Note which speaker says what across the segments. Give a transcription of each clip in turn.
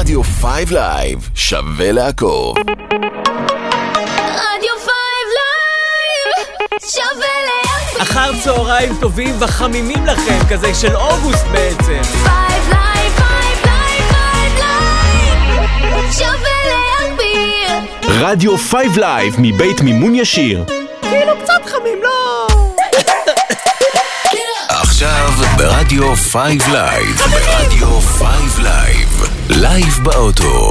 Speaker 1: רדיו 5 לייב, שווה לעקוב.
Speaker 2: רדיו 5 לייב, שווה להקפיד.
Speaker 3: אחר צהריים טובים וחמימים לכם, כזה של אוגוסט בעצם.
Speaker 2: 5 לייב, 5 לייב, 5 לייב, שווה להקפיד.
Speaker 1: רדיו 5 לייב מבית מימון ישיר.
Speaker 3: כאילו קצת חמים, לא?
Speaker 1: עכשיו ברדיו 5 לייב. ברדיו 5 לייב. לייב באוטו.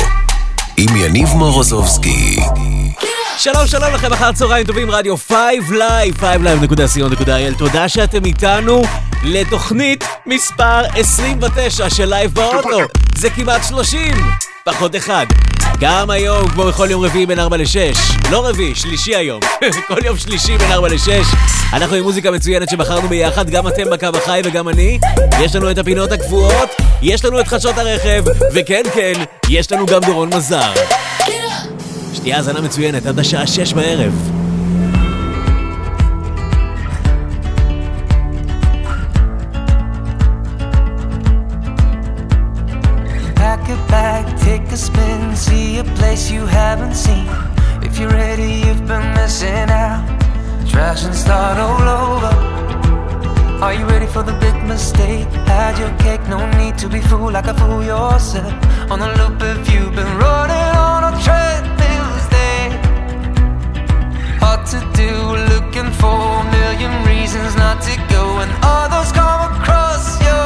Speaker 1: עם יניב מורוזובסקי.
Speaker 3: שלום שלום לכם, אחר צהריים טובים, רדיו 5 לייב, 5live.co.il. תודה שאתם איתנו לתוכנית מספר 29 של לייב באוטו. זה כמעט 30, פחות אחד. גם היום, כמו בכל יום רביעי בין 4 ל-6. לא רביעי, שלישי היום. כל יום שלישי בין 4 ל-6. אנחנו עם מוזיקה מצוינת שבחרנו ביחד, גם אתם בקו החי וגם אני. יש לנו את הפינות הקבועות, יש לנו את חדשות הרכב, וכן כן, יש לנו גם דורון מזר. שתהיה האזנה מצוינת עד השעה שש בערב.
Speaker 4: Take a spin, see a place you haven't seen. If you're ready, you've been missing out. Trash and start all over. Are you ready for the big mistake? Had your cake, no need to be fooled like a fool yourself. On the loop if you've been running on a treadmill day. Hard to do, looking for a million reasons not to go, and others come across your.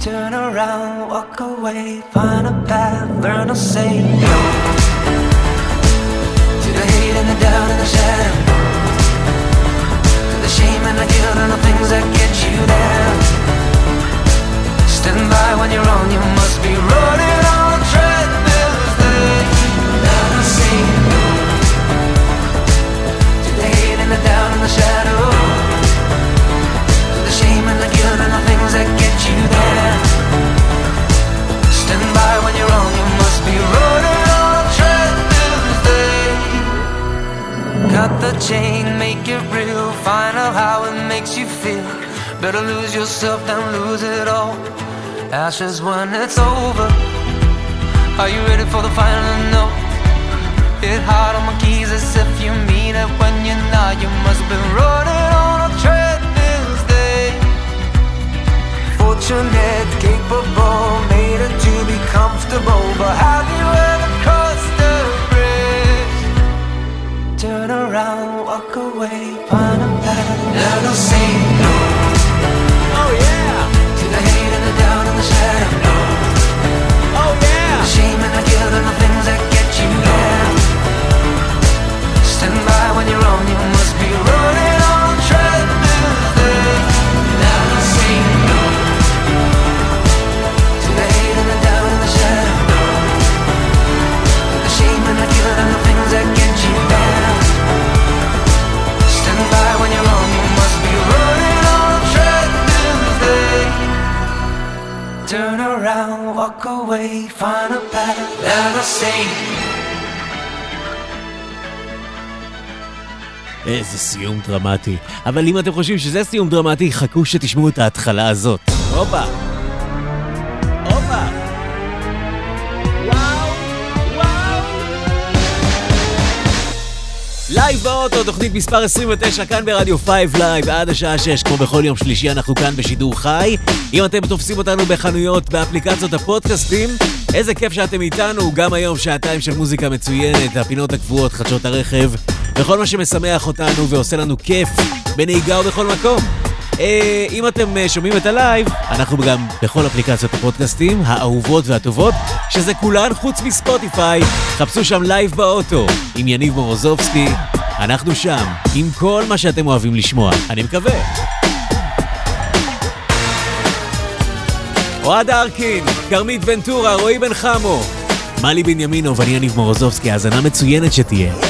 Speaker 4: Turn around, walk away, find a path, learn to say no. To the hate and the doubt and the shadow. To the shame and the guilt and the things that get you down. Stand by when you're wrong, you must be running on a treadmill. Now to say no. To the hate and the doubt and the shadow. Cut the chain, make it real, find out how it makes you feel. Better lose yourself than lose it all. Ashes when it's over. Are you ready for the final note? Hit hard on my keys as if you mean it when you're not. You must be running on a treadmill Fortunate, capable, made it to be comfortable. But have you ever crossed the bridge? Turn around, walk away, find a path. Learn to say no
Speaker 3: Oh yeah!
Speaker 4: to the hate and the doubt and the shadow. Around, walk away, find a path. Now to say
Speaker 3: איזה סיום דרמטי. אבל אם אתם חושבים שזה סיום דרמטי, חכו שתשמעו את ההתחלה הזאת. הופה. לייב באוטו, תוכנית מספר 29 כאן ברדיו 5 לייב עד השעה 6, כמו בכל יום שלישי אנחנו כאן בשידור חי. אם אתם תופסים אותנו בחנויות, באפליקציות הפודקאסטים, איזה כיף שאתם איתנו, גם היום שעתיים של מוזיקה מצוינת, הפינות הקבועות, חדשות הרכב, וכל מה שמשמח אותנו ועושה לנו כיף בנהיגה ובכל מקום. אה, אם אתם אה, שומעים את הלייב, אנחנו גם בכל אפליקציות הפודקאסטים האהובות והטובות, שזה כולן חוץ מספוטיפיי. חפשו שם לייב באוטו עם יניב מורוזובסקי. אנחנו שם, עם כל מה שאתם אוהבים לשמוע. אני מקווה. אוהד ארקין, כרמית ונטורה, רועי בן חמו, מלי בנימינו ואני יניב מורוזובסקי, האזנה מצוינת שתהיה.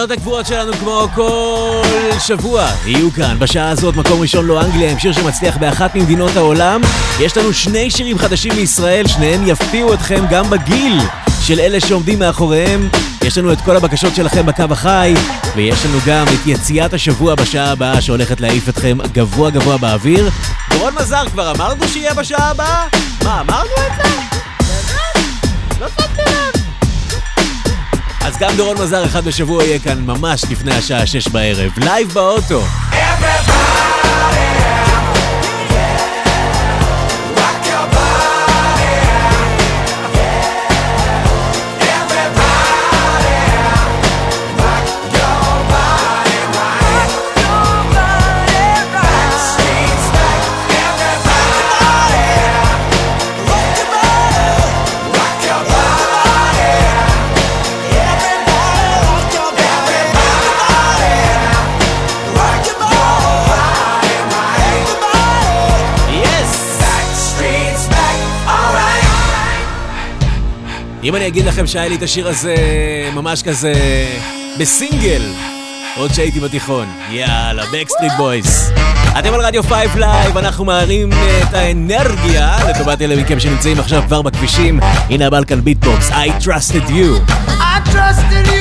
Speaker 3: הפינות הקבועות שלנו כמו כל שבוע יהיו כאן. בשעה הזאת מקום ראשון לא אנגליה עם שיר שמצליח באחת ממדינות העולם. יש לנו שני שירים חדשים מישראל, שניהם יפתיעו אתכם גם בגיל של אלה שעומדים מאחוריהם. יש לנו את כל הבקשות שלכם בקו החי, ויש לנו גם את יציאת השבוע בשעה הבאה שהולכת להעיף אתכם גבוה גבוה באוויר. דורון מזר, כבר אמרנו שיהיה בשעה הבאה? מה, אמרנו את זה? באמת? לא שמתי. אז גם דורון מזר אחד בשבוע יהיה כאן ממש לפני השעה שש בערב, לייב באוטו.
Speaker 5: Rock
Speaker 3: אם אני אגיד לכם שהיה לי את השיר הזה ממש כזה בסינגל, עוד שהייתי בתיכון. יאללה, בקסטריט בויז. אתם על רדיו 5 לייב, אנחנו מרימים את האנרגיה לטובת אלה מכם שנמצאים עכשיו כבר בכבישים. הנה הבלקן ביטבוקס, I trusted you.
Speaker 6: I trusted you.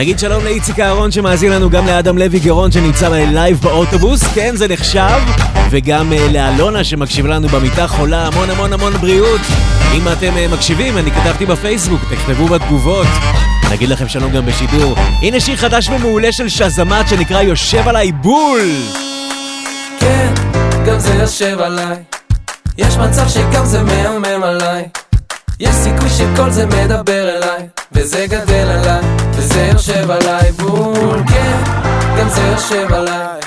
Speaker 3: נגיד שלום לאיציק אהרון שמאזין לנו, גם לאדם לוי גרון שנמצא לייב באוטובוס, כן זה נחשב, וגם אה, לאלונה שמקשיב לנו במיטה חולה, המון המון המון בריאות. אם אתם אה, מקשיבים, אני כתבתי בפייסבוק, תכתבו בתגובות. נגיד לכם שלום גם בשידור. הנה שיר חדש ומעולה של שזמת שנקרא יושב עליי בול!
Speaker 4: כן, גם זה יושב עליי. יש מצב שגם זה מהמם עליי. יש סיכוי שכל זה מדבר אליי, וזה גדל עליי, וזה יושב עליי בול. כן, גם זה יושב עליי.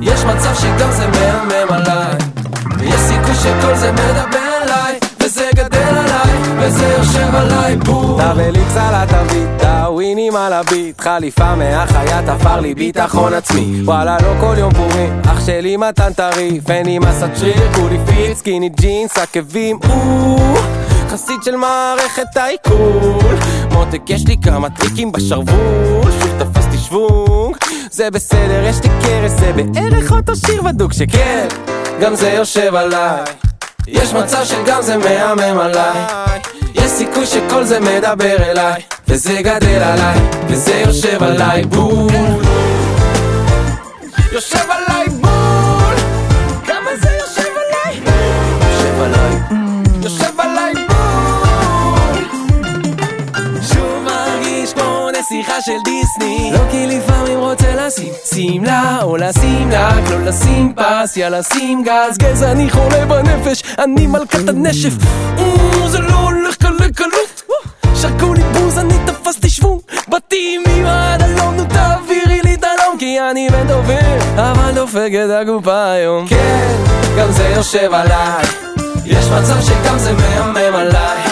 Speaker 4: יש מצב שגם זה מהמם עליי. ויש סיכוי שכל זה מדבר אליי, וזה גדל עליי, וזה יושב עליי בול.
Speaker 7: טאבליקס על התווית, טאווינים על הביט חליפה מהחיה תפר לי ביטחון עצמי וואלה לא כל יום פורים אח שלי מתן טרי פני מסת שריר כולי פיט סקיני ג'ינס עקבים או חסיד של מערכת העיכול מותק יש לי כמה טריקים בשרוול שוב תפסתי שוונג זה בסדר יש לי קרס זה בערך אותו שיר בדוק שכן
Speaker 4: גם זה יושב עליי. יש מצב שגם זה מהמם עליי. יש סיכוי שכל זה מדבר אליי, וזה גדל עליי, וזה יושב עליי בול. יושב עליי בול!
Speaker 7: נסיכה של דיסני. לא כי לפעמים רוצה לשים שמלה או לשים לק לא לשים פס יאללה שים גז. גזע אני חולה בנפש אני מלכת הנשף. זה לא הולך קלה קלות שרקו לי בוז אני תפסתי שוונג באתי עם עד נו תעבירי לי את הלום כי אני בן דובר אבל דופק את הקופה היום.
Speaker 4: כן, גם זה יושב עליי. יש מצב שגם זה מהמם עליי.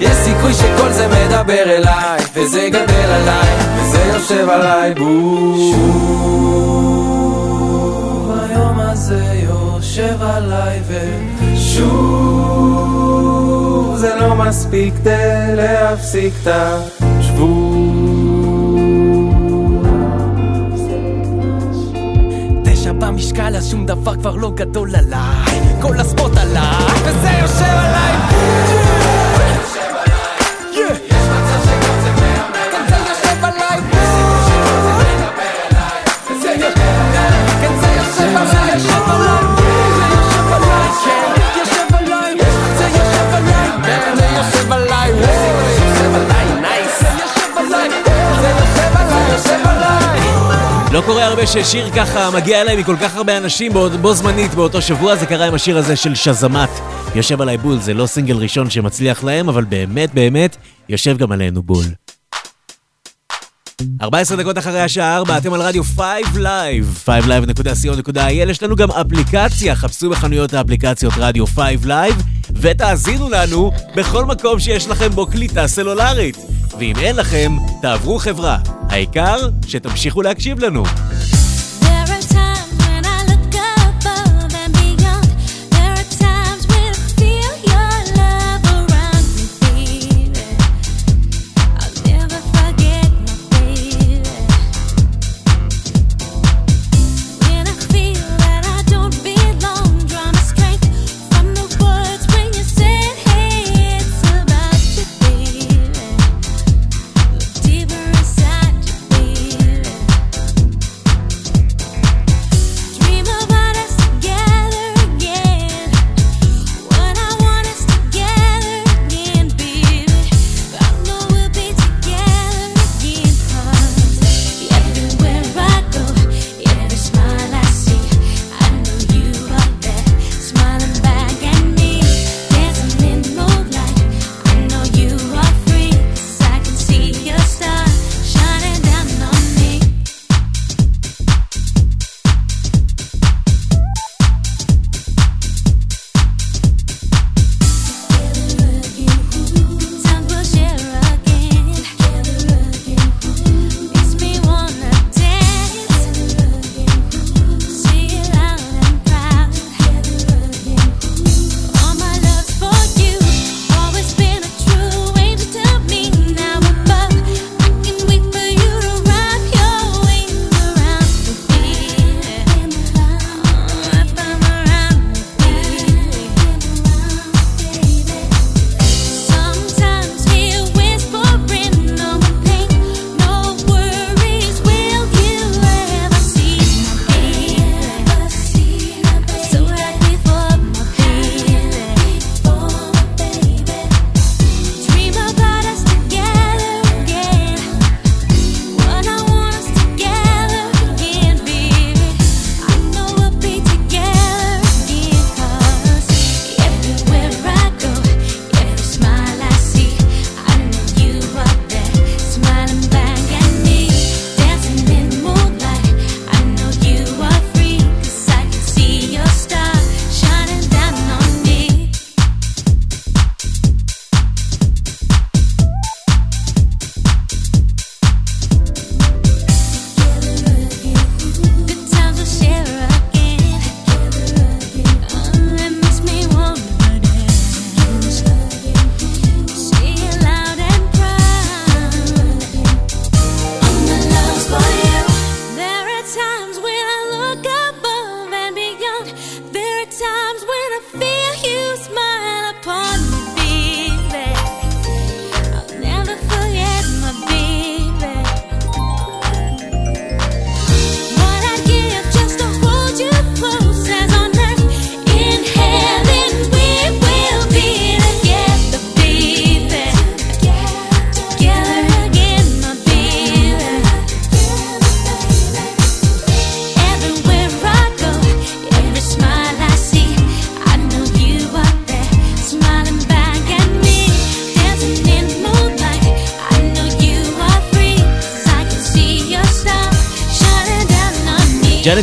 Speaker 4: יש סיכוי שכל זה מדבר אליי, וזה גדל עליי, וזה יושב עליי בול. שוב היום הזה יושב עליי, ושוב זה לא מספיק כדי להפסיק את
Speaker 7: במשקל אז שום דבר כבר לא גדול עליי. כל הספוט עליי וזה יושב עליי
Speaker 3: לא קורה הרבה ששיר ככה מגיע אליי מכל כך הרבה אנשים בו, בו זמנית באותו שבוע, זה קרה עם השיר הזה של שזמת. יושב עליי בול, זה לא סינגל ראשון שמצליח להם, אבל באמת באמת יושב גם עלינו בול. 14 דקות אחרי השעה 4, אתם על רדיו 5 Live, 5live.co.il, יש לנו גם אפליקציה, חפשו בחנויות האפליקציות רדיו 5 Live, ותאזינו לנו בכל מקום שיש לכם בו קליטה סלולרית. ואם אין לכם, תעברו חברה. העיקר, שתמשיכו להקשיב לנו.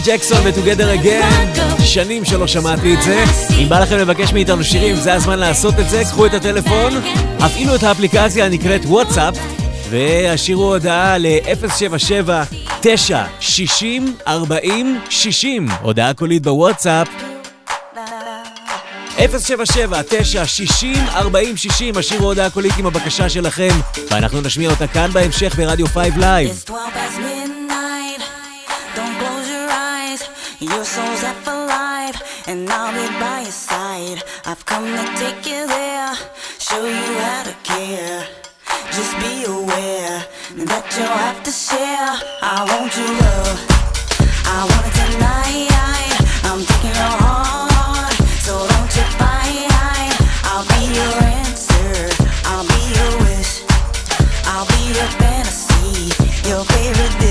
Speaker 3: ג'קסון ו-Together Again, שנים שלא שמעתי את זה. אם בא לכם לבקש מאיתנו שירים, זה הזמן לעשות את זה. קחו את הטלפון, הפעילו את האפליקציה הנקראת וואטסאפ, והשאירו הודעה ל-077-960-4060. הודעה קולית בוואטסאפ. 077-960-4060, השאירו הודעה קולית עם הבקשה שלכם, ואנחנו נשמיע אותה כאן בהמשך ברדיו 5 לייב.
Speaker 2: Your soul's half alive, and I'll be by your side. I've come to take you there, show you how to care. Just be aware that you'll have to share. I want your love. I want it tonight. I'm taking your heart, so don't you fight. I'll be your answer. I'll be your wish. I'll be your fantasy, your favorite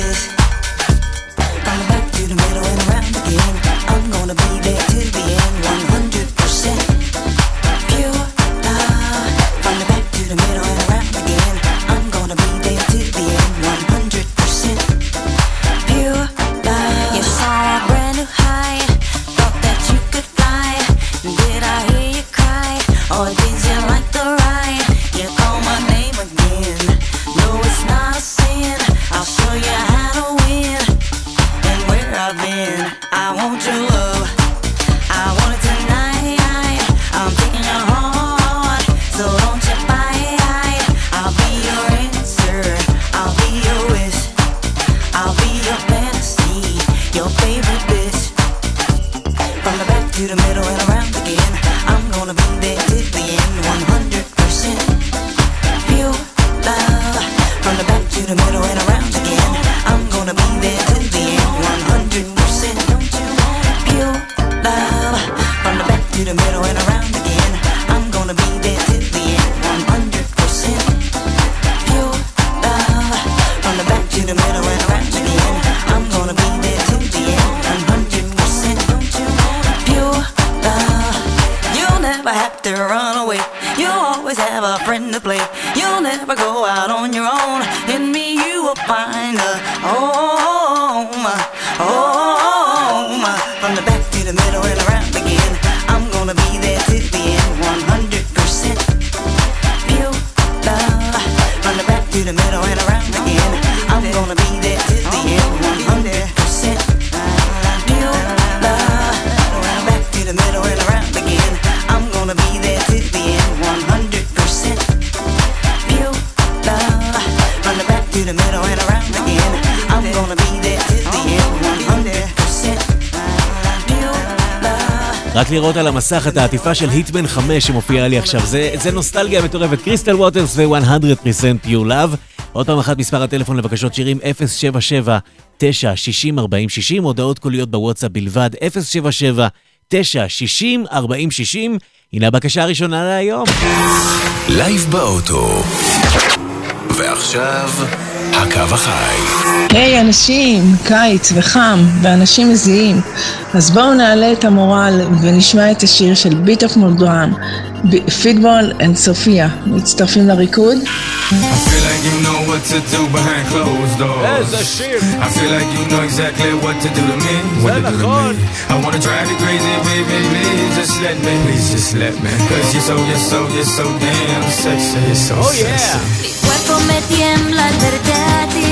Speaker 3: לראות על המסך את העטיפה של היטמן 5 שמופיעה לי עכשיו, זה, זה נוסטלגיה מטורפת. קריסטל ווטרס ו-100% Pure Love. עוד פעם אחת מספר הטלפון לבקשות שירים 077 960 4060 הודעות קוליות בוואטסאפ בלבד 077 960 4060 הנה הבקשה הראשונה להיום.
Speaker 1: לייב באוטו. ועכשיו, הקו החי.
Speaker 8: היי אנשים, קיץ וחם, ואנשים מזיעים. אז בואו נעלה את המורל ונשמע את השיר של ביט אוף מולדרם, פיטבול אנד סופיה. מצטרפים לריקוד?
Speaker 9: I feel like you know what to do behind closed doors.
Speaker 3: איזה שיר.
Speaker 9: I feel like you know exactly what to do to me. What to do to
Speaker 3: נכון.
Speaker 9: me. I wanna drive you crazy, baby. Please just let me. Please just let me. Cause you're so, you're so, you're so damn sexy. You're so
Speaker 3: Oh,
Speaker 9: sexy.
Speaker 3: yeah.
Speaker 2: Mi cuerpo me tiembla al verte a ti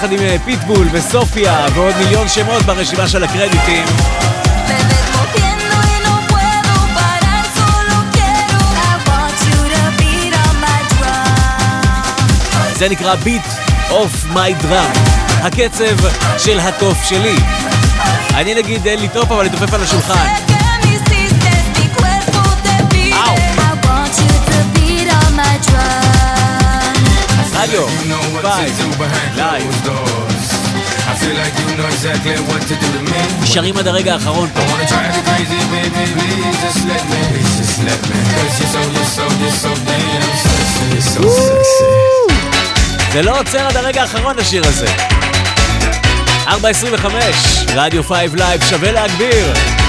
Speaker 9: יחד עם אה, פיטבול וסופיה ועוד מיליון שמות ברשימה של הקרדיטים.
Speaker 3: זה נקרא Beat of My Drum,
Speaker 9: הקצב של התוף שלי. אני נגיד אין לי תוף אבל אני מתופף על השולחן. רדיו פייב לייב. שרים עד הרגע האחרון פה. זה לא עוצר עד הרגע האחרון השיר הזה. 4.25, רדיו 5 לייב, שווה להגביר.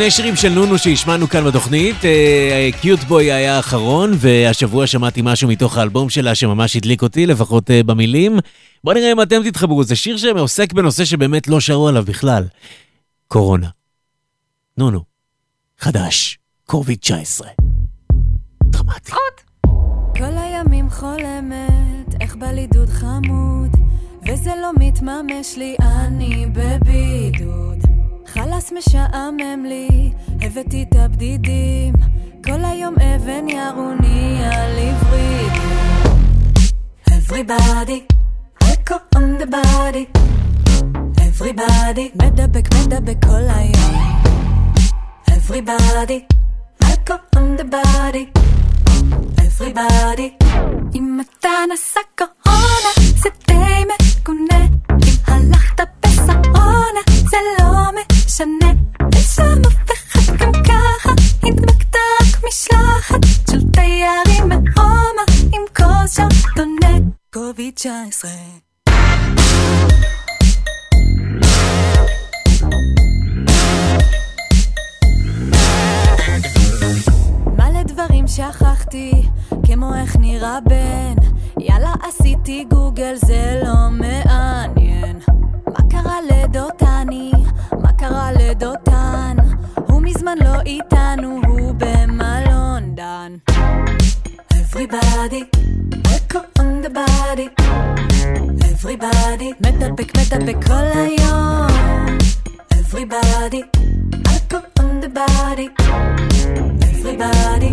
Speaker 10: שני שירים של נונו שהשמענו כאן בתוכנית. קיוט בוי היה האחרון, והשבוע שמעתי משהו מתוך האלבום שלה שממש הדליק אותי, לפחות אה, במילים. בואו נראה אם אתם תתחברו, זה שיר שעוסק בנושא שבאמת לא שרו עליו בכלל. קורונה. נונו. חדש. קוביד 19. דרמטי.
Speaker 11: כל הימים חולמת, איך בלידוד חמוד, וזה לא מתממש לי, אני בבידוד. חלאס משעמם לי, הבאתי את הבדידים, כל היום אבן ירוני על עברית. Everybody, echo on the body. Everybody, מדבק מדבק כל היום. Everybody, echo on the body. everybody. אם אתה נשא קורונה, זה די מגונה. משנה. שם אף אחד גם ככה, הדבקת רק משלחת של תיירים מרומא, עם כוס שרדונה. קוביד 19 מדבק מדבק כל היום. Everybody, echo on the body. everybody.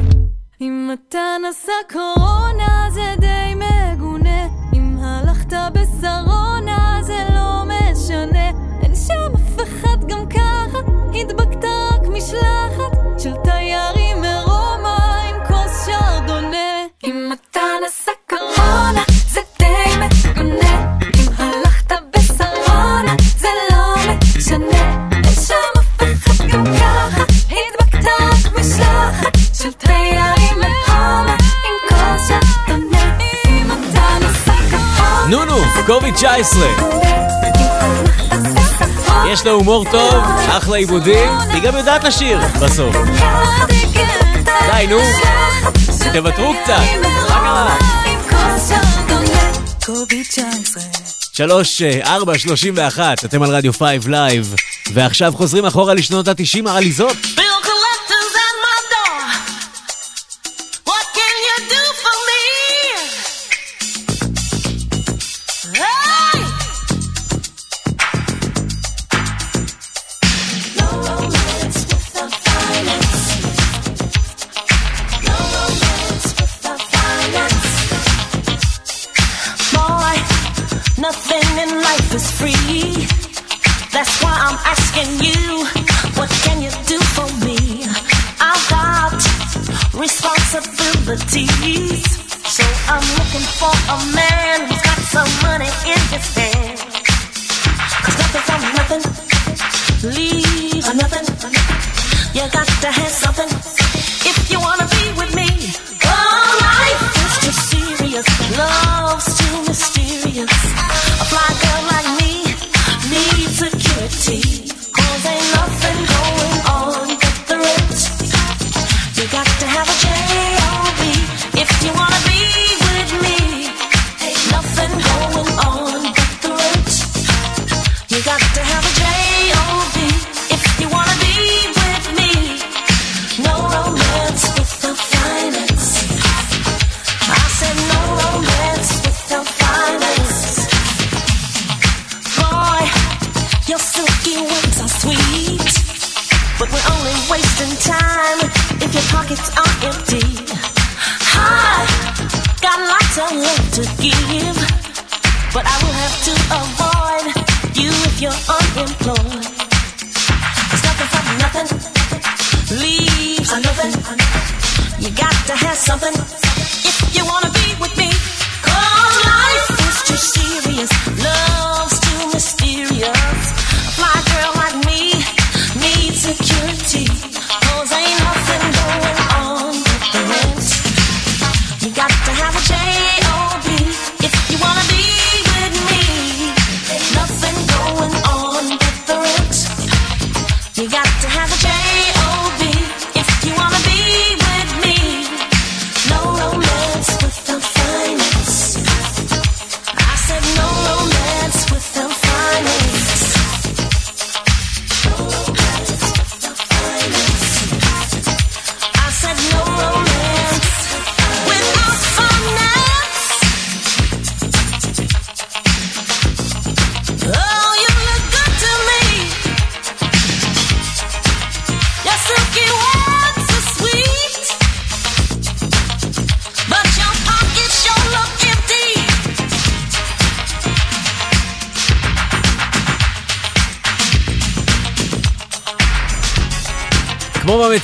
Speaker 11: אם אתה נשא קורונה זה די מגונה, אם הלכת בשרונה זה לא משנה, אין שם אף אחד גם ככה, הדבקת רק משלחת של תיירים
Speaker 10: קוביד 19. יש לה הומור טוב, אחלה עיבודים, היא גם יודעת לשיר בסוף. די, נו, תוותרו קצת, מה קרה?
Speaker 11: קוביד 19
Speaker 10: שלוש, אה, ארבע, שלושים ואחת, אתם על רדיו פייב לייב, ועכשיו חוזרים אחורה לשנות התשעים העליזות.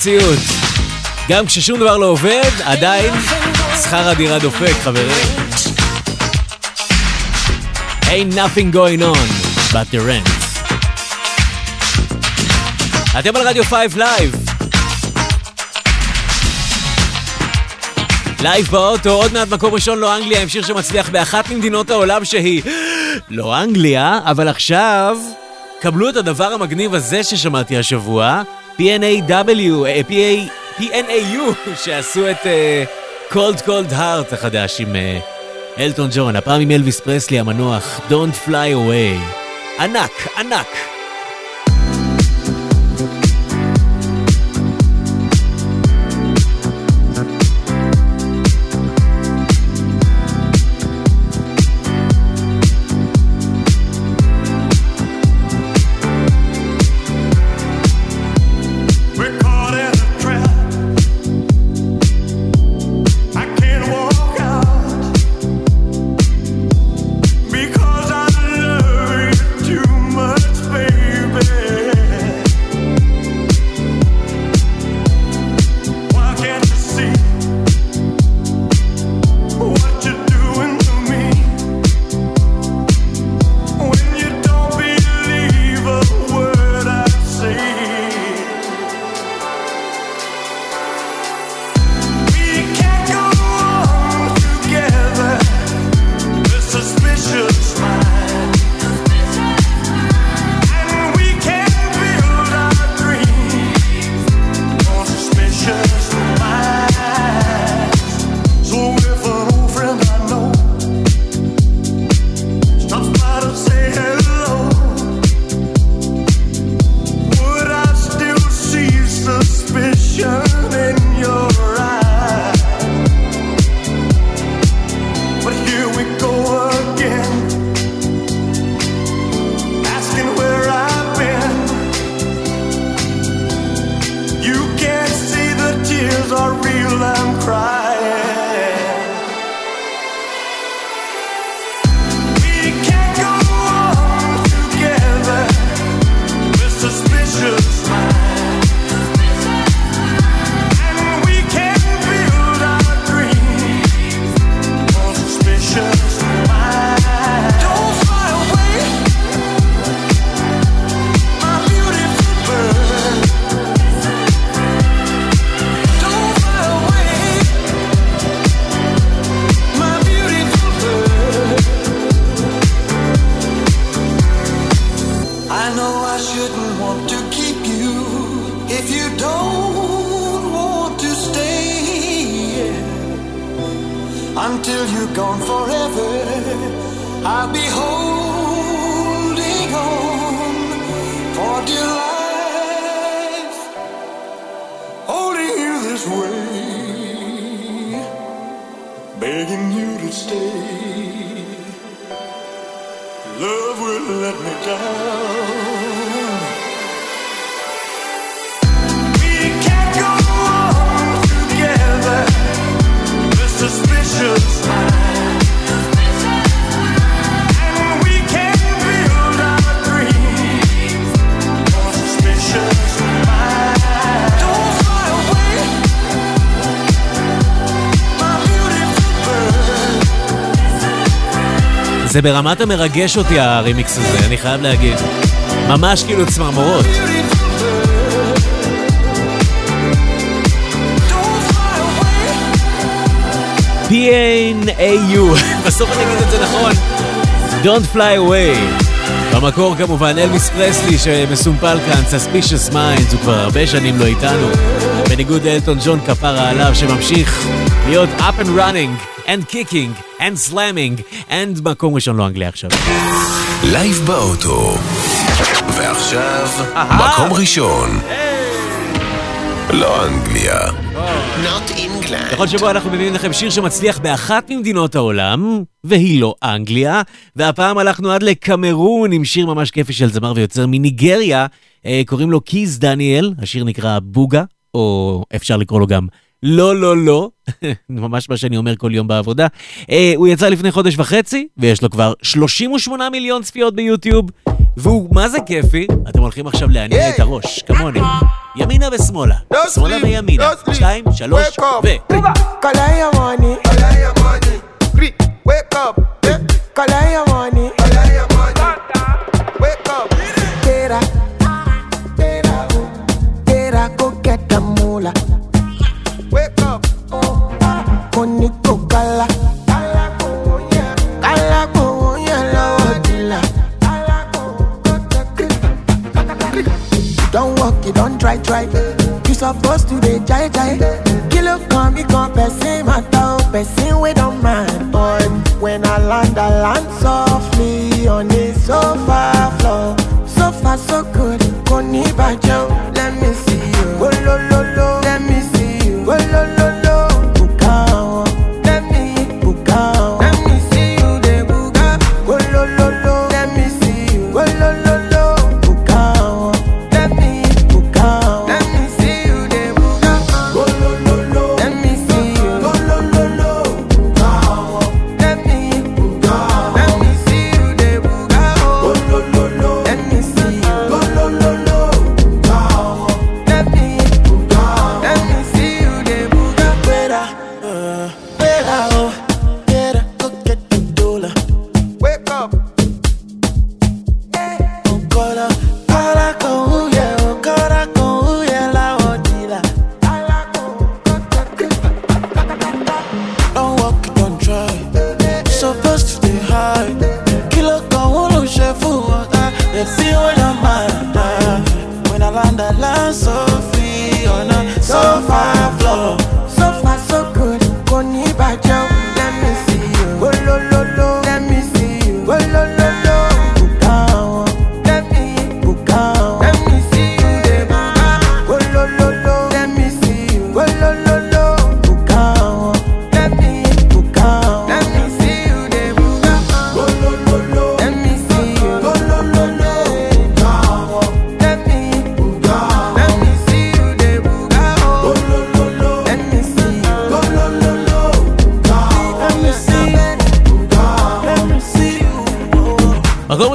Speaker 3: כמו במציאות. גם כששום דבר לא עובד, עדיין שכר הדירה דופק, חברים. Ain't nothing going on but the rent. אתם על רדיו 5 לייב. לייב באוטו, עוד מעט מקום ראשון לא אנגליה עם שיר שמצליח באחת ממדינות העולם שהיא לא אנגליה, אבל עכשיו קבלו את הדבר המגניב הזה ששמעתי השבוע, PNAW, אה, PNAU, שעשו את Cold Cold Heart החדש עם אה, אלטון ג'ון, הפעם עם אלוויס פרסלי המנוח, Don't Fly Away. ענק, ענק.
Speaker 12: Until you're gone forever, I'll be holding on for dear life, holding you this way, begging you to stay. Love will let me down.
Speaker 3: זה ברמת המרגש אותי הרימיקס הזה, אני חייב להגיד. ממש כאילו צמרמורות. P-N-A-U, בסוף אני אגיד את זה נכון. Don't fly away. במקור כמובן אלוויס פרסלי שמסומפל כאן, Suspicious Minds, הוא כבר הרבה שנים לא איתנו. בניגוד לאלטון ג'ון כפרה עליו שממשיך להיות up and running and kicking and slamming and מקום ראשון לא אנגליה עכשיו.
Speaker 1: לייב באוטו. ועכשיו, מקום ראשון. לא אנגליה. Not England.
Speaker 3: בכל שבוע אנחנו מביאים לכם שיר שמצליח באחת ממדינות העולם, והיא לא אנגליה, והפעם הלכנו עד לקמרון עם שיר ממש כיפי של זמר ויוצר מניגריה, אה, קוראים לו קיז דניאל, השיר נקרא בוגה, או אפשר לקרוא לו גם לא לא לא, ממש מה שאני אומר כל יום בעבודה. אה, הוא יצא לפני חודש וחצי, ויש לו כבר 38 מיליון צפיות ביוטיוב, והוא מה זה כיפי, אתם הולכים עכשיו להניע את הראש, כמוני. ימינה ושמאלה. שמאלה וימינה. שתיים, שלוש, ו...
Speaker 13: Collect your money. Collect your money. Wake up. Collect your money. Collect your money. Wake up. Get up. Get up. Get up. Go get the moolah. Wake up. Koni ko Don't you don't try, try. You supposed to dey jai jai. Kilo come, me come, person matter, person we don't mind. But when I land, I land softly on the sofa floor. So far, so good. Koni bajo, let man. When I land, I land so free, oh no, so far.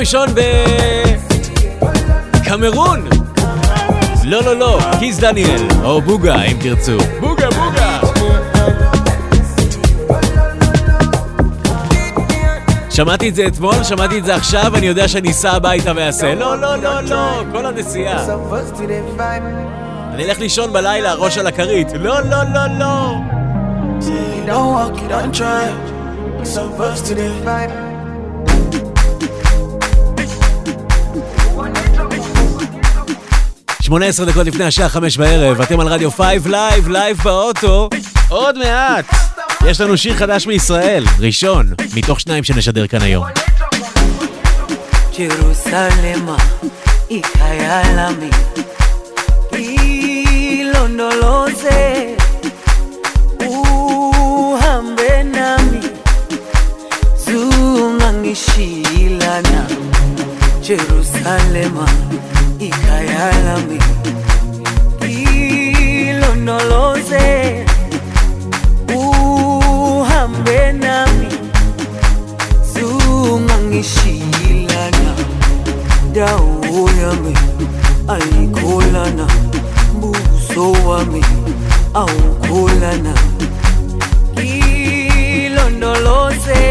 Speaker 3: ראשון בקמרון. לא, לא, לא, קיס דניאל, או בוגה, אם תרצו. בוגה, בוגה. שמעתי את זה אתמול, שמעתי את זה עכשיו, אני יודע שאני אסע הביתה ואעשה. לא, לא, לא, לא, כל הנסיעה. אני אלך לישון בלילה, ראש על הכרית. לא, לא, לא, לא. 18 דקות לפני השעה חמש בערב, אתם על רדיו 5 לייב, לייב באוטו. עוד מעט. יש לנו שיר חדש מישראל, ראשון, מתוך שניים שנשדר כאן היום.
Speaker 7: Jerusalema ikhaya lami Ika ya la ikhaya lami ilonoloze uhambe nami. Zungangishiyilana ndawo yami ayikholana mbuso wami. Awukholana ilondoloze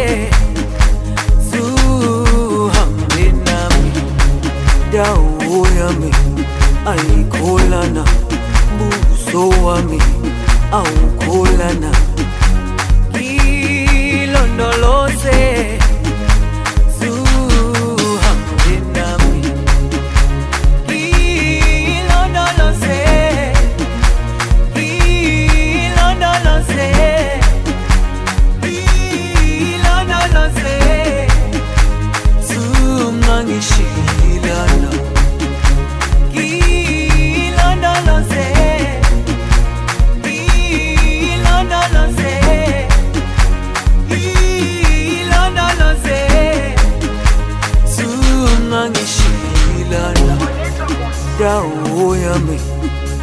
Speaker 7: na mi, ndawo yami ayikholana buso wami awukholana ilondoloze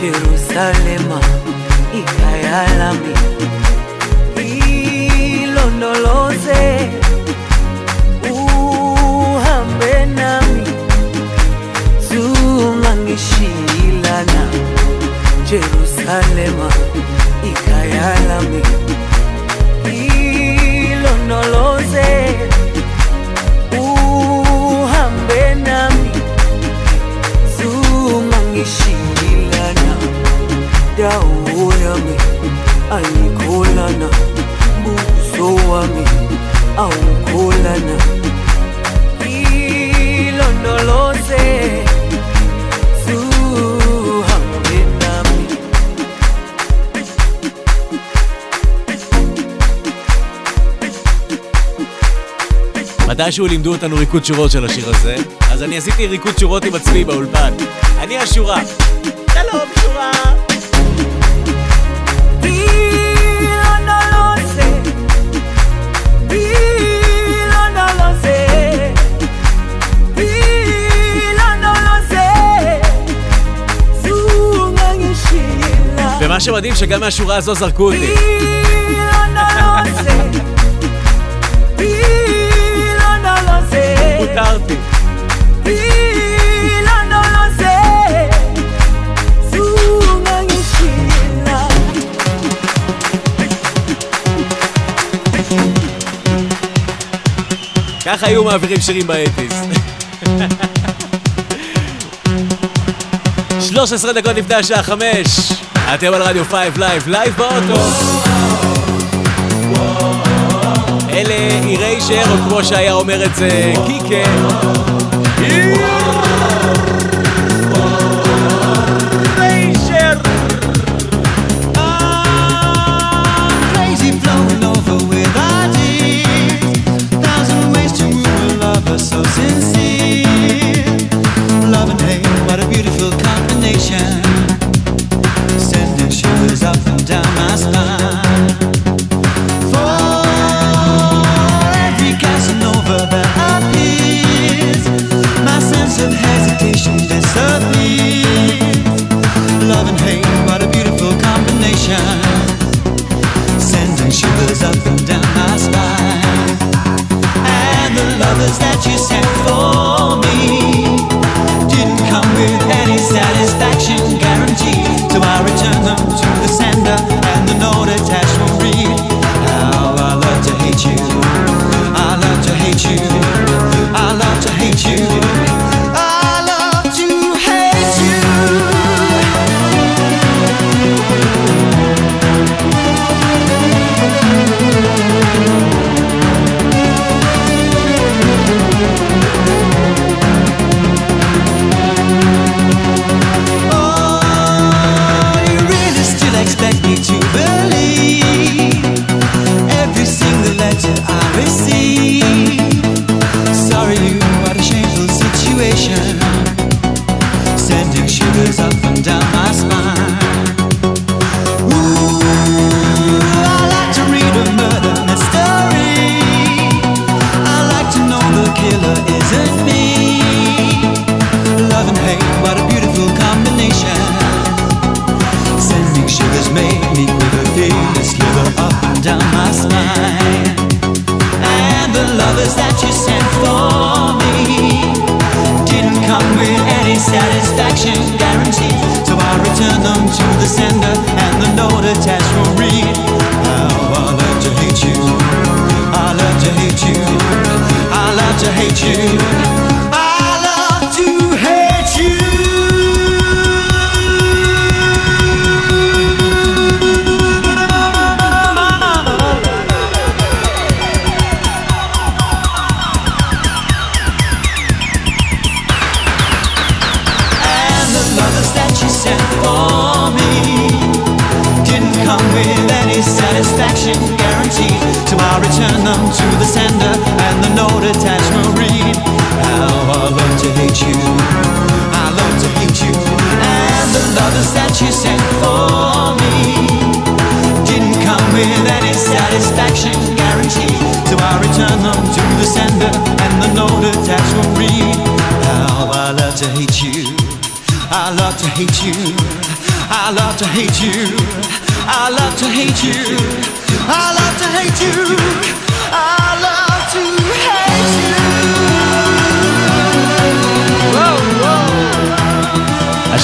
Speaker 7: jerusalema ikayalami. Ilondoloze, uhambe nami, zung'ang'ishilana Yerusalema ikayalami. Ilondoloze, uhambe nami, zung'ang'ishilana indawo yami ayikholana buso wami awukholana ilondoloze
Speaker 3: מתישהו לימדו אותנו ריקוד שורות של השיר הזה, אז אני עשיתי ריקוד שורות עם עצמי באולפן. אני השורה. שלום שורה! מה שמדהים שגם מהשורה הזו זרקו אותי. ככה היו מעבירים שירים באייטיז. 13 דקות לפני השעה 5 אתם על רדיו פייב לייב, לייב באוטו. אלה אירי שער, או כמו שהיה אומר את זה קיקה.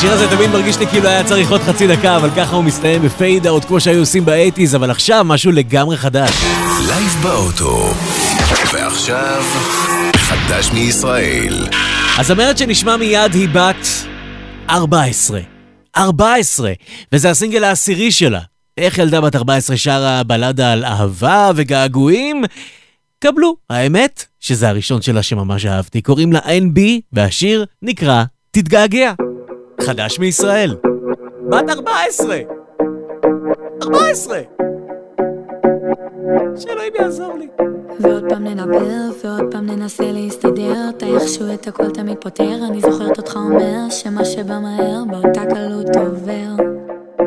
Speaker 3: השיר הזה תמיד מרגיש לי כאילו היה צריך עוד חצי דקה, אבל ככה הוא מסתיים ב fade out כמו שהיו עושים באייטיז, אבל עכשיו משהו לגמרי חדש.
Speaker 1: לייב באוטו. ועכשיו, חדש מישראל.
Speaker 3: הזמרת שנשמע מיד היא בת 14. 14! וזה הסינגל העשירי שלה. איך ילדה בת 14 שרה בלדה על אהבה וגעגועים? קבלו, האמת שזה הראשון שלה שממש אהבתי. קוראים לה NB, והשיר נקרא תתגעגע. חדש מישראל. בת 14! 14! שאלוהים יעזור לי.
Speaker 14: ועוד פעם ננבר, ועוד פעם ננסה להסתדר, אתה איכשהו את הכל תמיד פותר, אני זוכרת אותך אומר, שמה שבא מהר, באותה קלות עובר.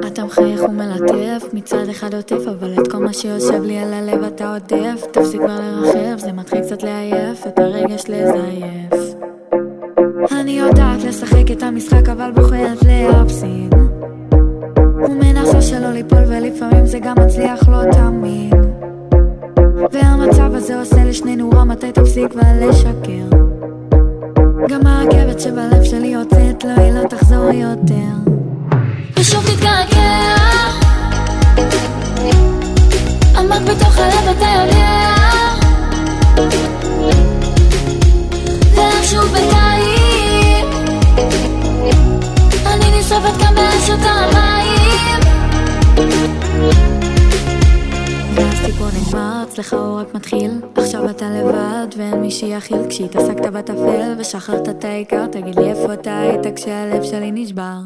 Speaker 14: אתה מחייך ומלטף, מצד אחד עוטף, אבל את כל מה שיושב לי על הלב אתה עודף, תפסיק כבר לרחב, זה מתחיל קצת לעייף, את הרגש לזייף. אני יודעת לשחק את המשחק, אבל בוחרת להפסיד. ומנסה שלא ליפול, ולפעמים זה גם מצליח לא תמיד. והמצב הזה עושה לשנינו רע, מתי תפסיק כבר לשקר? גם הרכבת שבלב שלי יוצאת, לא, היא לא תחזור יותר.
Speaker 15: ושוב תתגעגע עמוק בתוך הלב אתה יודע נשרפת כאן באשות המים
Speaker 14: והסיפור נגמר, אצלך הוא רק מתחיל. עכשיו אתה לבד ואין מי שיכיל. כשהתעסקת בטפל ושכחת את העיקר תגיד לי איפה אתה היית כשהלב שלי נשבר.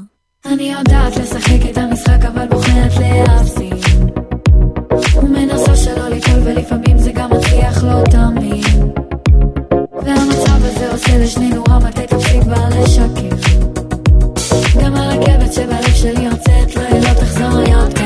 Speaker 14: אני יודעת לשחק את המשחק אבל בוחרת להפסיד. ומנסה שלא ליפול ולפעמים זה גם מצליח לא תמיד. והמצב הזה עושה לשנינו רע מתי תפסיק כבר לשקר? גם שלי יוצאת לא תחזור יותר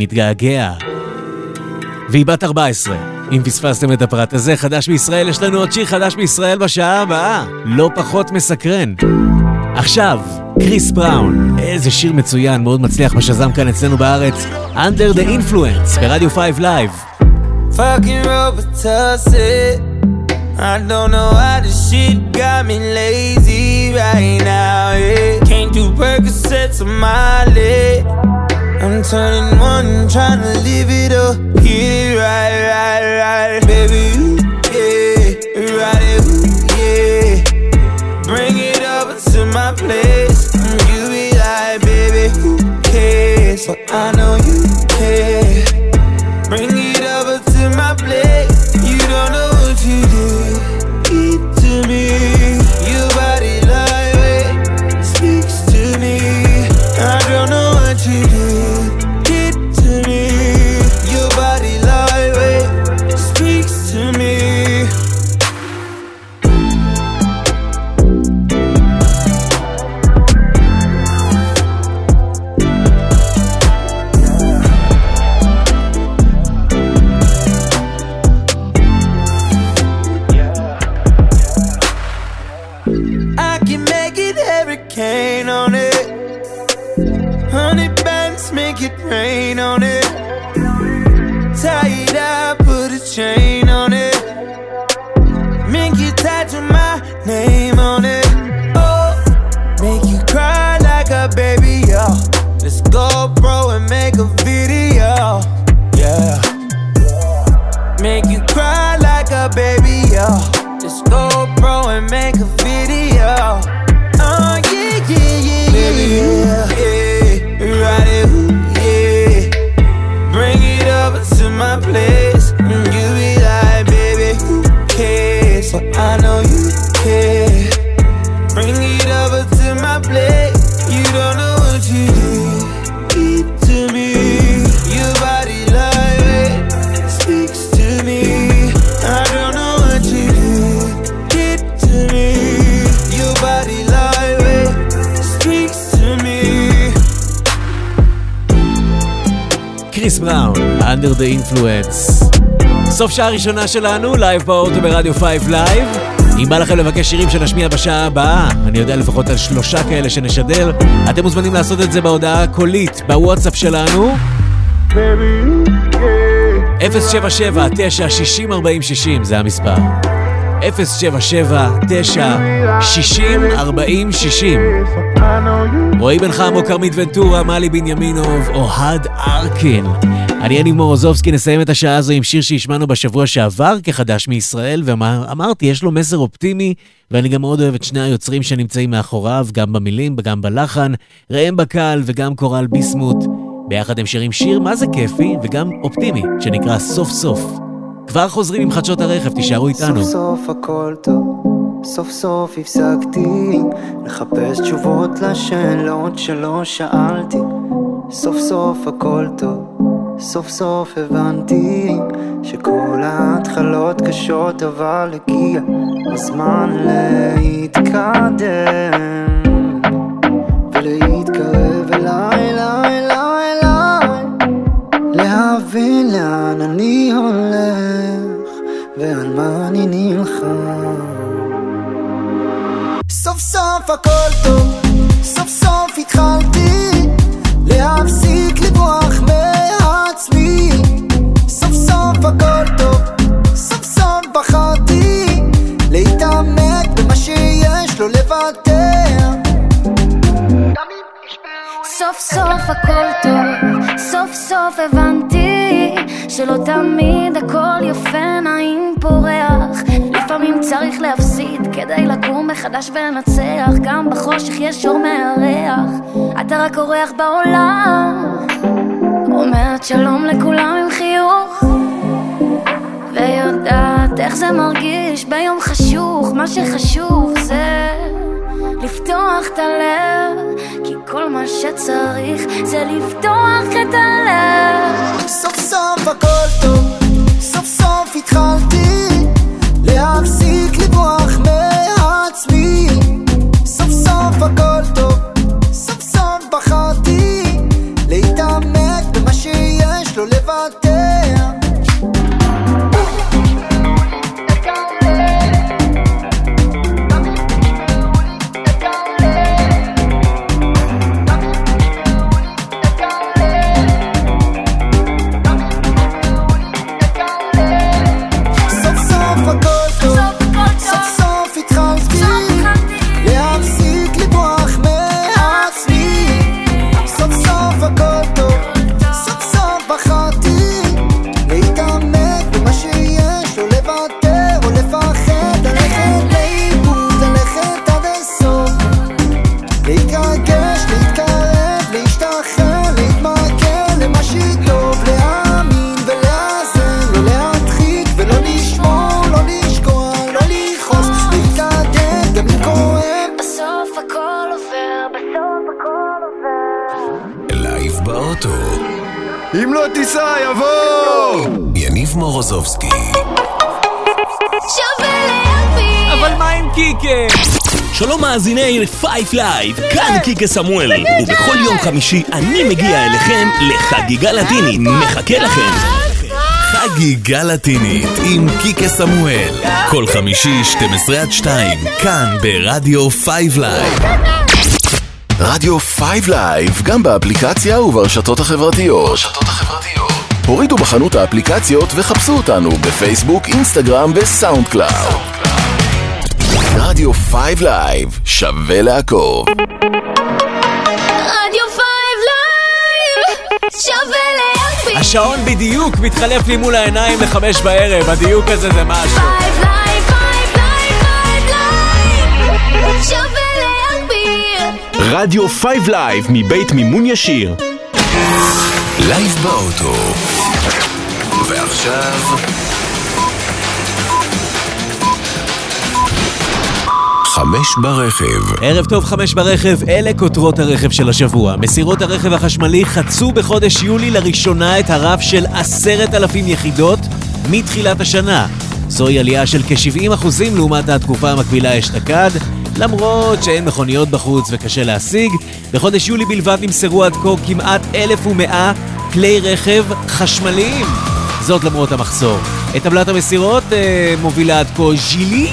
Speaker 3: מתגעגע. והיא בת 14. אם פספסתם את הפרט הזה, חדש בישראל, יש לנו עוד שיר חדש בישראל בשעה הבאה. לא פחות מסקרן. עכשיו, קריס בראון, איזה שיר מצוין, מאוד מצליח בשזם כאן אצלנו בארץ. Under the Influence, ברדיו 5 Live.
Speaker 6: Fucking Robitussin. I don't know why this shit got me lazy right now. Yeah. Can't do Percocets on my leg. I'm turning one, trying to live it up. Get it right, right, right. Baby, you, yeah. Right, it, yeah. Bring it over to my place. And you be like, baby, who cares? But I know you care.
Speaker 3: סוף שעה ראשונה שלנו, לייב באוטו ברדיו 5 לייב. אם בא לכם לבקש שירים שנשמיע בשעה הבאה, אני יודע לפחות על שלושה כאלה שנשדר, אתם מוזמנים לעשות את זה בהודעה הקולית בוואטסאפ שלנו. 077 9 60 40 60 זה המספר. 077 9 60 40 60 רועי בן חמו, כרמית ונטורה, מלי בנימינוב, אוהד ארקין. אני יניב מורוזובסקי, נסיים את השעה הזו עם שיר שהשמענו בשבוע שעבר כחדש מישראל, ואמרתי, יש לו מסר אופטימי, ואני גם מאוד אוהב את שני היוצרים שנמצאים מאחוריו, גם במילים וגם בלחן, ראם בקל וגם קורל ביסמוט. ביחד הם שרים שיר מה זה כיפי וגם אופטימי, שנקרא סוף סוף. כבר חוזרים עם חדשות הרכב, תישארו איתנו.
Speaker 16: סוף סוף הכל טוב, סוף סוף הפסקתי לחפש תשובות לשאלות שלא שאלתי. סוף סוף הכל טוב, סוף סוף הבנתי שכל ההתחלות קשות אבל הגיע הזמן להתקדם ולהתקרב אליי, אליי, אליי, אליי להבין לאן אני הולך ועל מה אני נלחם. סוף סוף הכל טוב, סוף סוף התחלתי להפסיק לברוח מעצמי. סוף סוף הכל טוב, סוף סוף בחרתי להתעמק במה שיש לו לוותר
Speaker 15: סוף סוף הכל טוב, סוף סוף הבנתי שלא תמיד הכל יפה, נעים, פורח. לפעמים צריך להפסיד כדי לקום מחדש ולנצח, גם בחושך יש אור מארח. אתה רק אורח בעולם, אומרת שלום לכולם עם חיוך, ויודעת איך זה מרגיש ביום חשוך, מה שחשוב זה לפתוח את הלב, כי כל מה שצריך זה לפתוח את הלב.
Speaker 16: סוף סוף הכל טוב, סוף סוף התחלתי להפסיק לברוח מעצמי. סוף סוף הכל טוב, סוף סוף בחרתי להתעמק במה שיש לו לוותר
Speaker 9: תיסע יבוא!
Speaker 1: יניב מורוזובסקי.
Speaker 3: אבל מה עם קיקה?
Speaker 17: שלום מאזיני Five Live, כאן קיקה סמואל, ובכל יום חמישי אני מגיע אליכם לחגיגה לטינית, מחכה לכם.
Speaker 1: חגיגה לטינית עם קיקה סמואל. כל חמישי 12 עד 2, כאן ברדיו 5 לייב. רדיו 5 לייב, גם באפליקציה וברשתות החברתיות. הורידו בחנות האפליקציות וחפשו אותנו בפייסבוק, אינסטגרם וסאונד קלאוד. רדיו 5 לייב, שווה לעקוב.
Speaker 2: רדיו 5 לייב, שווה להגביר.
Speaker 3: השעון בדיוק מתחלף לי מול העיניים לחמש בערב, הדיוק הזה זה משהו.
Speaker 2: Five Live, Five Live, Five לייב, שווה להגביר.
Speaker 17: רדיו 5 לייב מבית מימון ישיר.
Speaker 1: לייב באוטו. ועכשיו... חמש ברכב.
Speaker 3: ערב טוב, חמש ברכב, אלה כותרות הרכב של השבוע. מסירות הרכב החשמלי חצו בחודש יולי לראשונה את הרף של עשרת אלפים יחידות מתחילת השנה. זוהי עלייה של כ-70% לעומת התקופה המקבילה אשתקד, למרות שאין מכוניות בחוץ וקשה להשיג. בחודש יולי בלבד נמסרו עד כה כמעט 1,100 כלי רכב חשמליים. זאת למרות המחסור. את טבלת המסירות אה, מובילה עד כה ז'ילי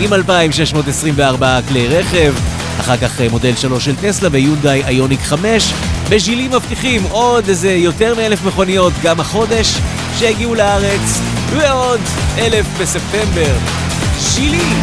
Speaker 3: עם 2,624 כלי רכב, אחר כך אה, מודל 3 של טסלה ויונדאי איוניק 5. בז'ילי מבטיחים עוד איזה יותר מאלף מכוניות גם החודש שהגיעו לארץ, ועוד אלף בספטמבר. ז'ילי!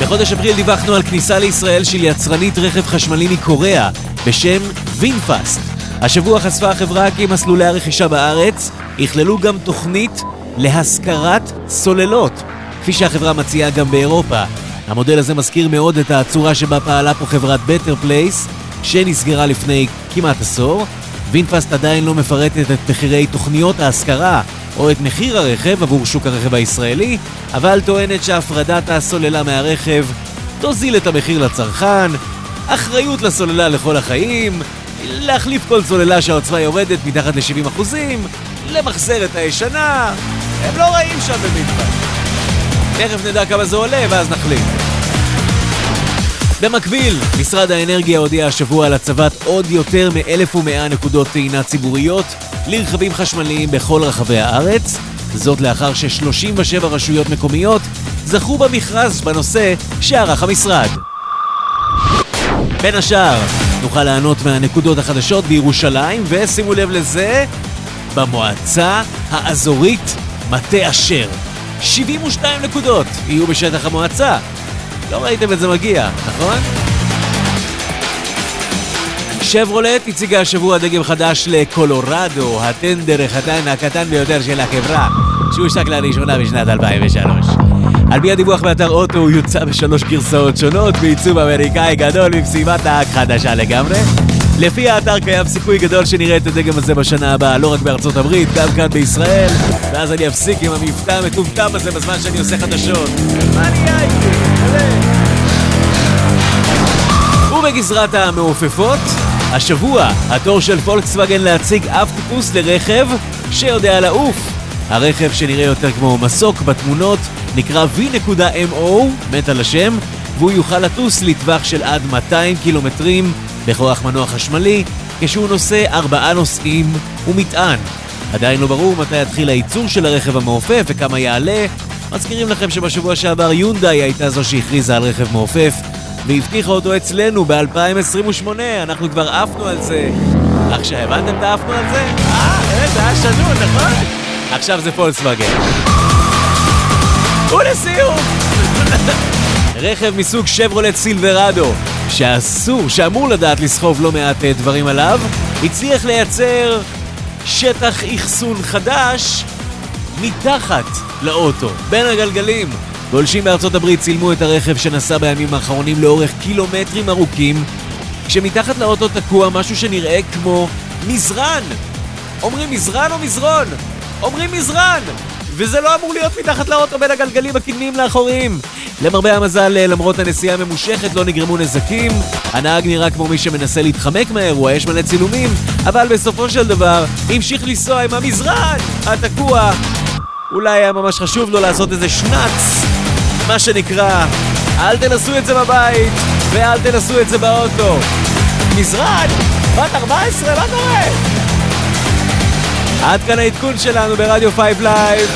Speaker 3: בחודש אפריל דיווחנו על כניסה לישראל של יצרנית רכב חשמלי מקוריאה בשם וינפאסט. השבוע חשפה החברה כי מסלולי הרכישה בארץ יכללו גם תוכנית להשכרת סוללות, כפי שהחברה מציעה גם באירופה. המודל הזה מזכיר מאוד את הצורה שבה פעלה פה חברת בטר פלייס, שנסגרה לפני כמעט עשור. וינפאסט עדיין לא מפרטת את מחירי תוכניות ההשכרה או את מחיר הרכב עבור שוק הרכב הישראלי, אבל טוענת שהפרדת הסוללה מהרכב תוזיל את המחיר לצרכן, אחריות לסוללה לכל החיים, להחליף כל סוללה שהעוצמה יורדת מתחת ל-70%, למחזר את הישנה, הם לא רעים שם במדבר. תכף נדע כמה זה עולה ואז נחליט. במקביל, משרד האנרגיה הודיע השבוע על הצבת עוד יותר מ-1,100 נקודות טעינה ציבוריות לרכבים חשמליים בכל רחבי הארץ, זאת לאחר ש-37 רשויות מקומיות זכו במכרז בנושא שערך המשרד. בין השאר, נוכל ליהנות מהנקודות החדשות בירושלים, ושימו לב לזה, במועצה האזורית מטה אשר. 72 נקודות יהיו בשטח המועצה. לא ראיתם את זה מגיע, נכון? שברולט הציגה השבוע דגם חדש לקולורדו, הטנדר הקטן, הקטן ביותר של החברה, שהושק לראשונה בשנת 2003. על פי הדיווח באתר אוטו הוא יוצא בשלוש גרסאות שונות בעיצוב אמריקאי גדול במשימת נהג חדשה לגמרי. לפי האתר קיים סיכוי גדול שנראה את הדגם הזה בשנה הבאה, לא רק בארצות הברית, גם כאן בישראל, ואז אני אפסיק עם המבטא המטומטם הזה בזמן שאני עושה חדשות. מה נהיה איתי? ובגזרת המעופפות, השבוע התור של פולקסווגן להציג אף טיפוס לרכב שיודע לעוף. הרכב שנראה יותר כמו מסוק בתמונות נקרא V.MO, מת על השם, והוא יוכל לטוס לטווח של עד 200 קילומטרים בכוח מנוע חשמלי, כשהוא נושא ארבעה נוסעים ומטען. עדיין לא ברור מתי יתחיל הייצור של הרכב המעופף וכמה יעלה. מזכירים לכם שבשבוע שעבר יונדאי הייתה זו שהכריזה על רכב מעופף והבטיחה אותו אצלנו ב-2028, אנחנו כבר עפנו על זה. עכשיו, הבנתם את העפנו על זה? אה, זה היה שנון, נכון? עכשיו זה פולקסווגן. ולסיום! רכב מסוג שברולט סילברדו, שאסור, שאמור לדעת לסחוב לא מעט אה, דברים עליו, הצליח לייצר שטח אחסון חדש מתחת לאוטו, בין הגלגלים. גולשים בארצות הברית צילמו את הרכב שנסע בימים האחרונים לאורך קילומטרים ארוכים, כשמתחת לאוטו תקוע משהו שנראה כמו מזרן. אומרים מזרן או מזרון? אומרים מזרן! וזה לא אמור להיות מתחת לאוטו בין הגלגלים הקדמיים לאחוריים. למרבה המזל, למרות הנסיעה הממושכת, לא נגרמו נזקים. הנהג נראה כמו מי שמנסה להתחמק מהאירוע, יש מלא צילומים, אבל בסופו של דבר, המשיך לנסוע עם המזרן התקוע. אולי היה ממש חשוב לו לעשות איזה שנץ, מה שנקרא, אל תנסו את זה בבית, ואל תנסו את זה באוטו. מזרן, בת 14, מה קורה? עד כאן העדכון שלנו ברדיו Five Live.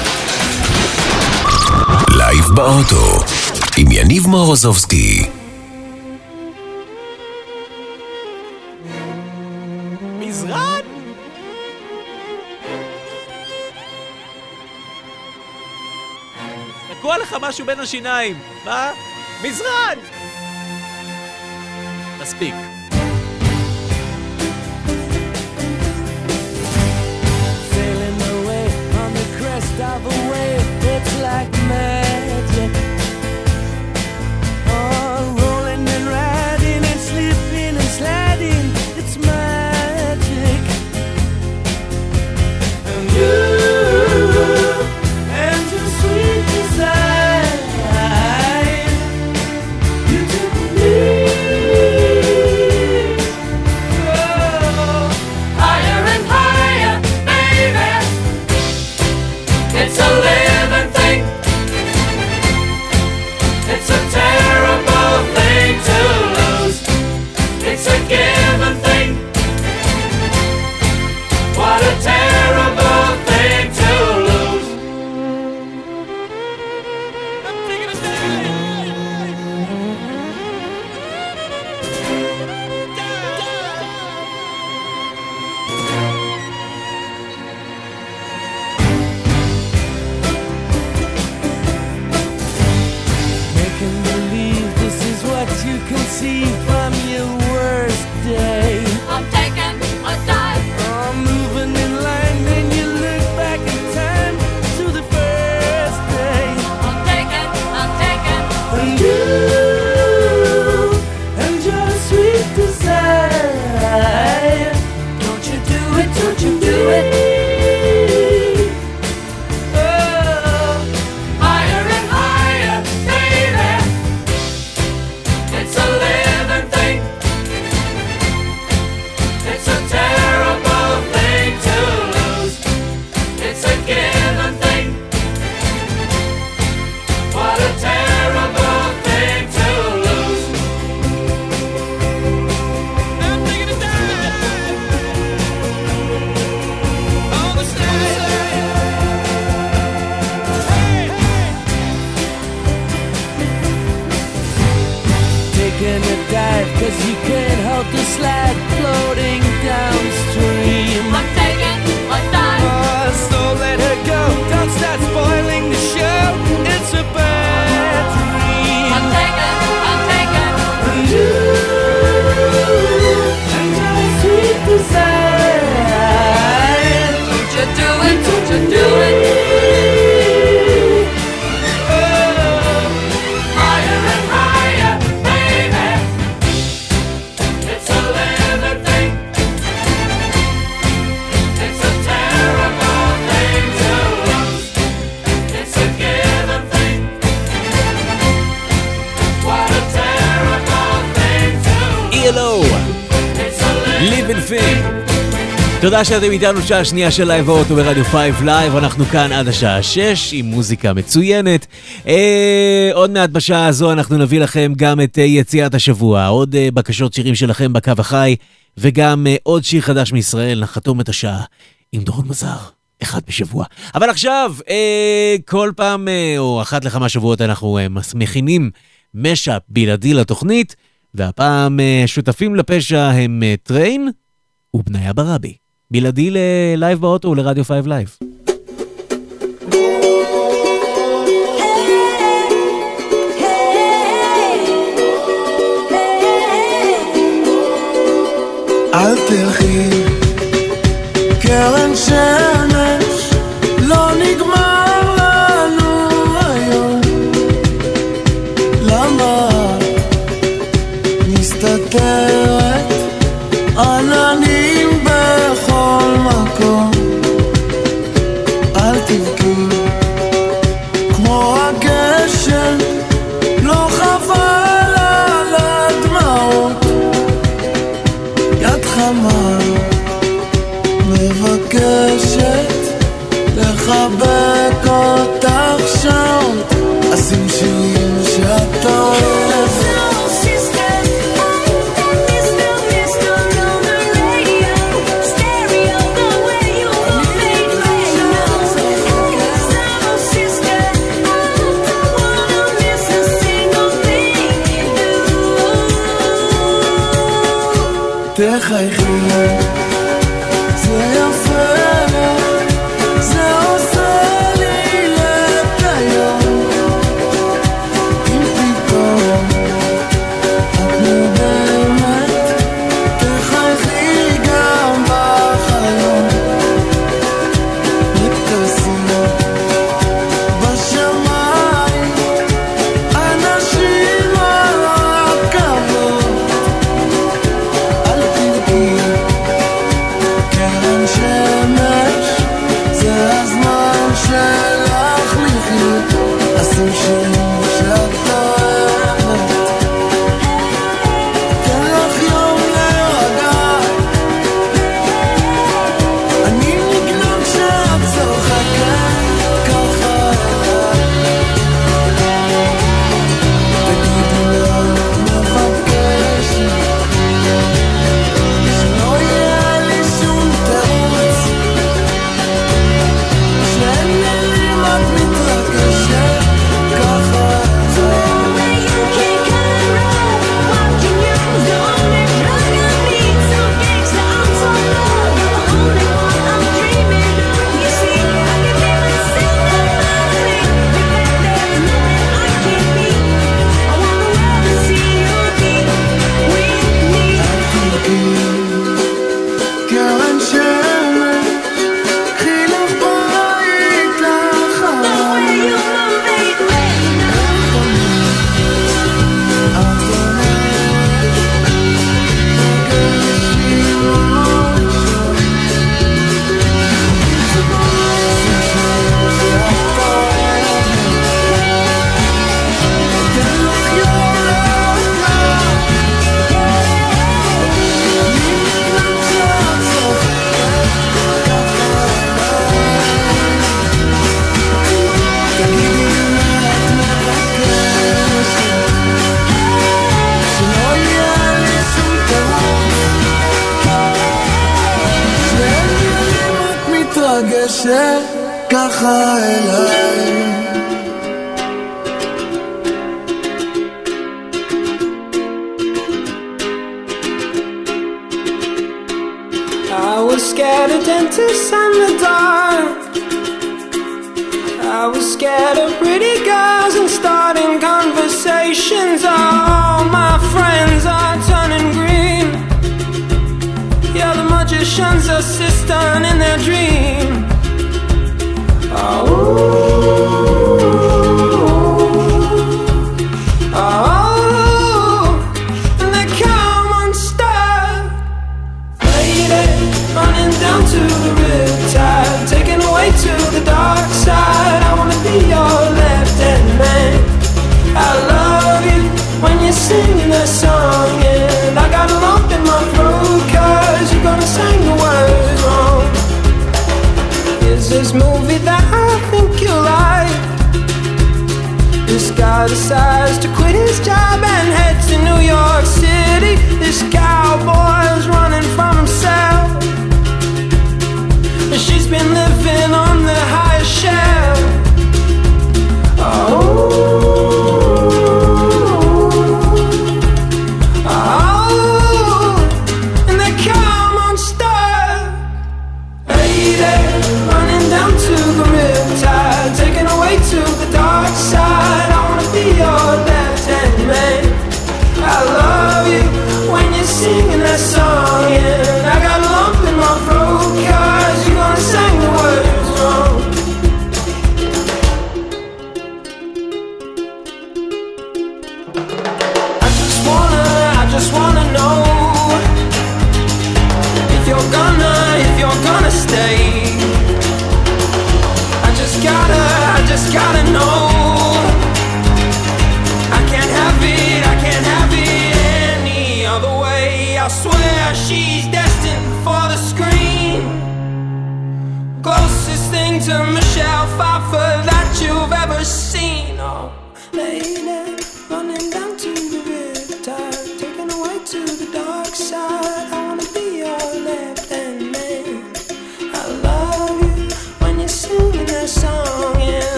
Speaker 1: לייב באוטו, עם יניב מורוזובסקי.
Speaker 7: משהו בין השיניים, מה? מזרן! מספיק.
Speaker 18: dive away, it's like
Speaker 7: man. תודה שאתם איתנו שעה שנייה של לייב אוטו ברדיו 5 לייב, אנחנו כאן עד השעה 6 עם מוזיקה מצוינת. אה, עוד מעט בשעה הזו אנחנו נביא לכם גם את אה, יציאת השבוע, עוד אה, בקשות שירים שלכם בקו החי, וגם אה, עוד שיר חדש מישראל, נחתום את השעה עם דורון מזר. אחד בשבוע. אבל עכשיו, אה, כל פעם, אה, או אחת לכמה שבועות, אנחנו אה, מכינים mashup בלעדי לתוכנית, והפעם אה, שותפים לפשע הם אה, טריין ובניה ברבי. בלעדי ללייב באוטו ולרדיו 5 לייב.
Speaker 6: אל תלכי, קרן
Speaker 11: שנה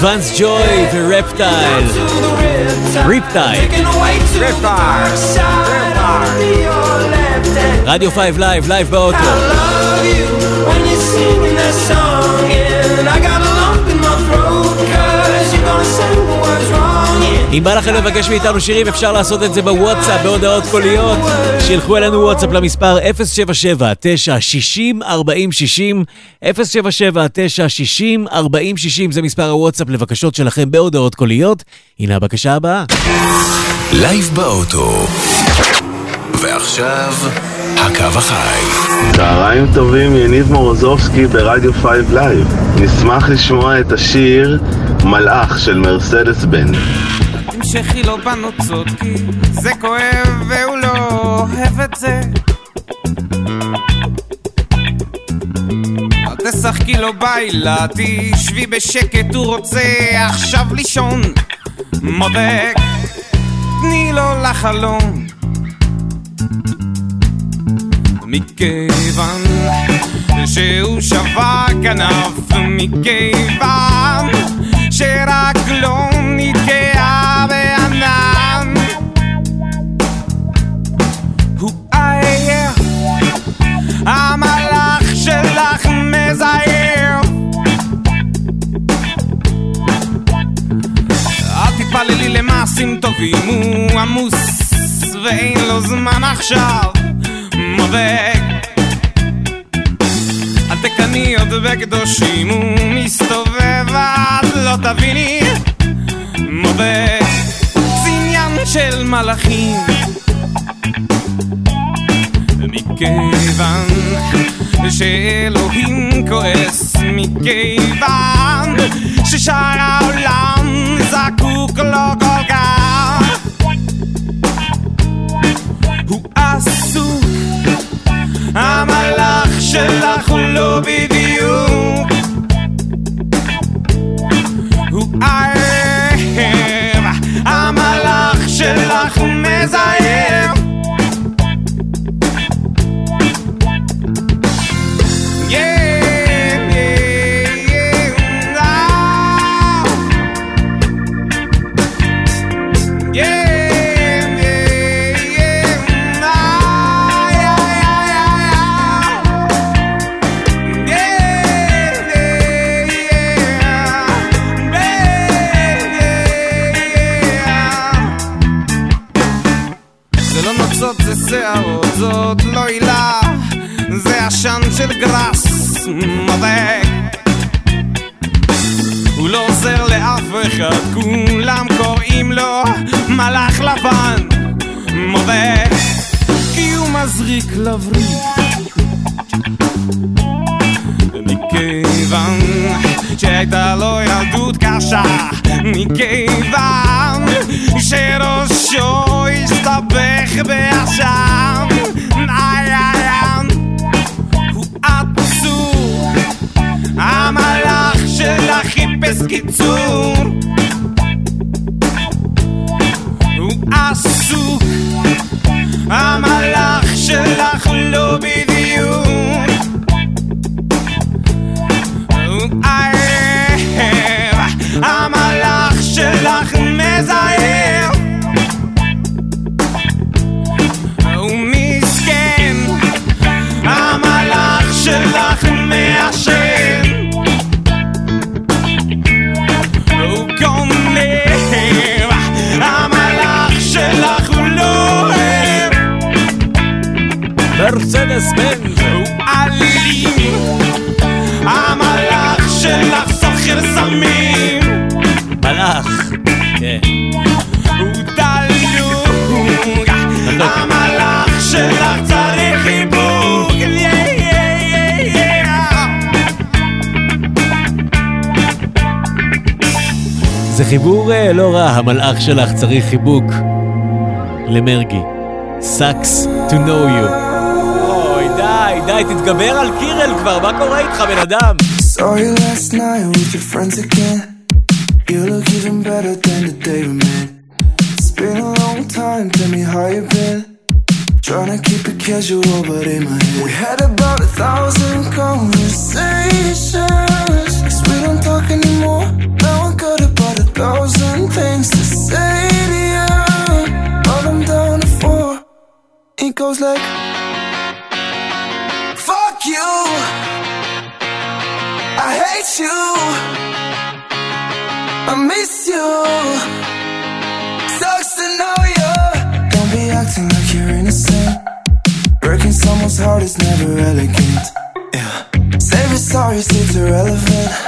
Speaker 11: Vance Joy the Riptide. Riptide. Riptide.
Speaker 3: Radio 5 Live, לייב באוטו. אם בא לכם לבקש מאיתנו שירים, אפשר לעשות את זה בוואטסאפ, בהודעות קוליות. שילכו אלינו וואטסאפ למספר 077-960-4060, 077-960-4060, זה מספר הוואטסאפ לבקשות שלכם בהודעות קוליות. הנה הבקשה הבאה.
Speaker 1: לייב באוטו. ועכשיו, הקו החי.
Speaker 19: צהריים טובים, יניב מורוזובסקי ברדיו 5 לייב. נשמח לשמוע את השיר מלאך של מרסדס בן.
Speaker 20: שחילו בנו צודקים, זה כואב והוא לא אוהב את זה. אל תשחקי לו בילה, תשבי בשקט, הוא רוצה עכשיו לישון. מודק, תני לו לחלום. מכיוון שהוא שווה כנף, מכיוון שרק לא יחסים טובים הוא עמוס ואין לו זמן עכשיו מבק התקני עוד בקדושים הוא מסתובב עד לא תביני מבק זה של מלאכים. מכיוון שאלוהים כועס מכיוון ששאר העולם זקוק לו לא אנחנו לא בדיוק הוא אהב המלאך שלך מזייף. מבק. הוא לא עוזר לאף אחד, כולם קוראים לו מלאך לבן, מבק. כי הוא מזריק לבריק. מכיוון שהייתה לו ילדות קשה, מכיוון שראשו הסתבך בעשן, חיפש קיצור, הוא עסוק, המלאך שלך לא בדיוק
Speaker 3: חיבור אה, לא רע, המלאך שלך צריך חיבוק למרגי. Sucks to know you. אוי, די, די, תתגבר על קירל כבר, מה קורה איתך, בן אדם?
Speaker 21: Saw you last night with your friends again. You look even better than the day we met. It's been a long time, tell me how you been. Trying to keep it casual, but in my head. We had about a thousand conversations. Cause we don't talk anymore. Now thousand things to say to you. All I'm down for. It goes like, Fuck you. I hate you. I miss you. Sucks to know you. Don't be acting like you're innocent. Breaking someone's heart is never elegant. Yeah. Save your sorries, it's irrelevant.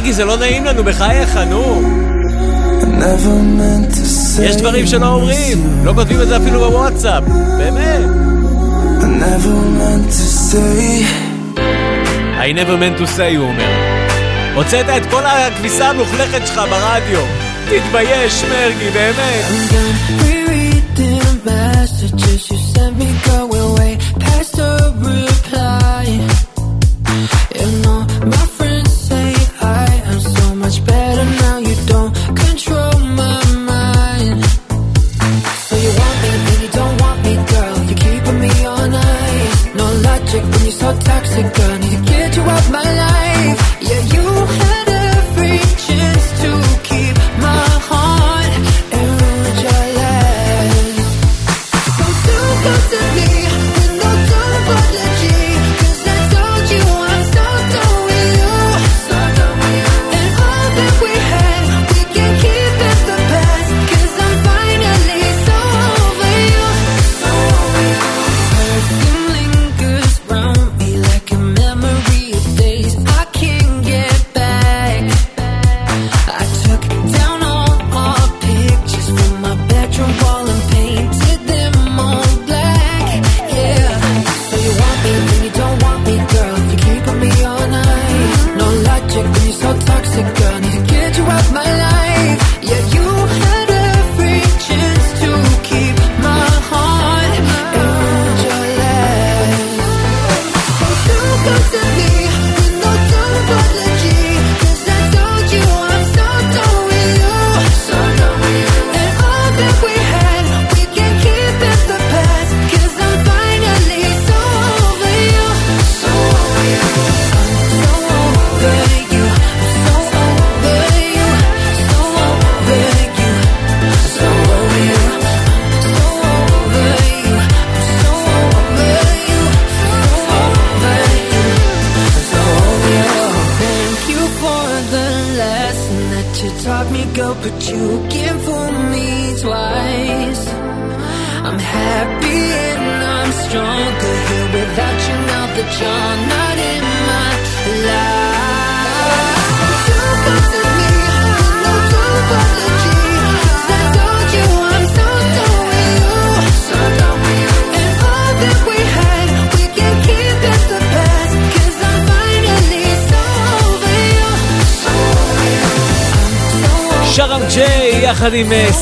Speaker 3: מרגי, זה לא נעים לנו, בחייך, נו. יש דברים שלא אומרים, לא כותבים את זה אפילו בוואטסאפ, באמת.
Speaker 21: I never meant to say.
Speaker 3: I never meant to say, הוא אומר. הוצאת את כל הכביסה המלוכלכת שלך ברדיו. תתבייש, מרגי, באמת.
Speaker 22: Messages you sent me going way past the reply. You know, my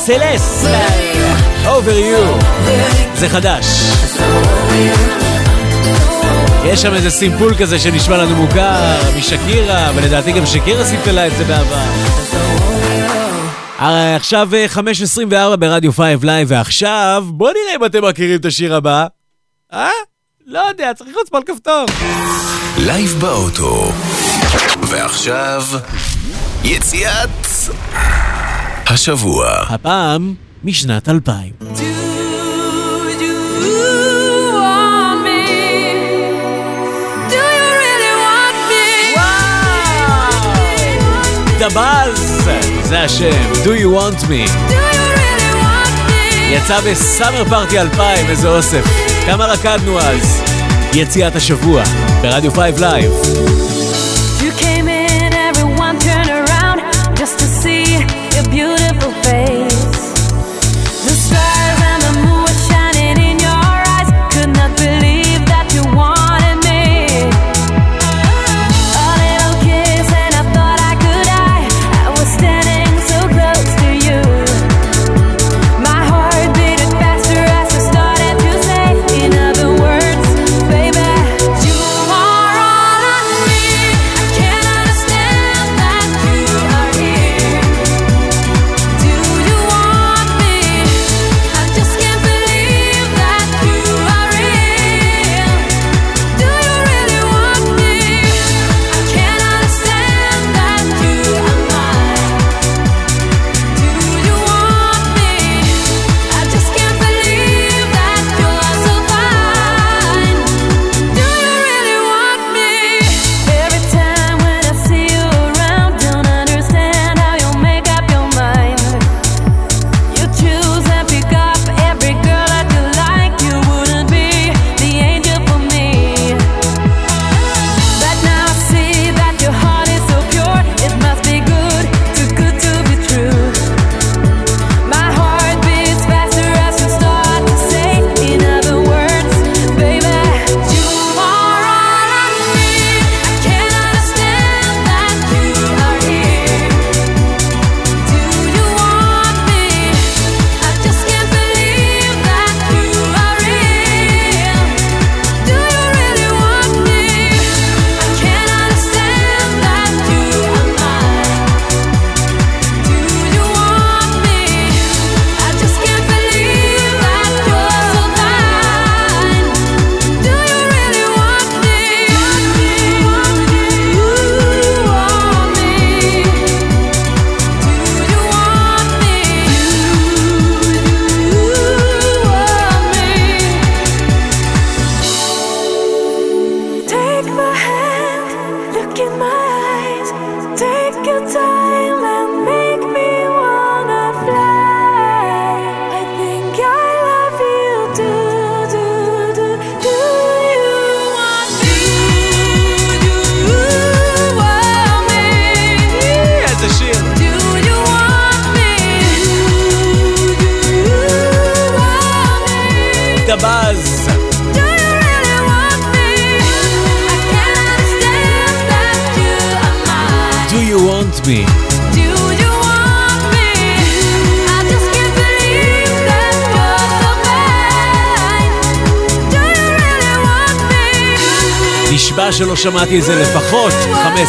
Speaker 11: סלס. Over you. זה חדש. יש שם איזה סימפול כזה שנשמע לנו מוכר, משקירה, ולדעתי גם שקירה סימפלה את זה בעבר. אה, עכשיו אה, 5.24 ברדיו 5 לייב, ועכשיו בואו נראה אם אתם מכירים את השיר הבא. אה? לא יודע, צריך ללחוץ פה על כפתור.
Speaker 1: לייב באוטו. ועכשיו, יציאת השבוע.
Speaker 11: הפעם משנת 2000. דבאז, זה השם, Do You Want Me. יצא בסאמר פארטי 2000, איזה אוסף. כמה רקדנו אז. יציאת השבוע, ברדיו 5 Live.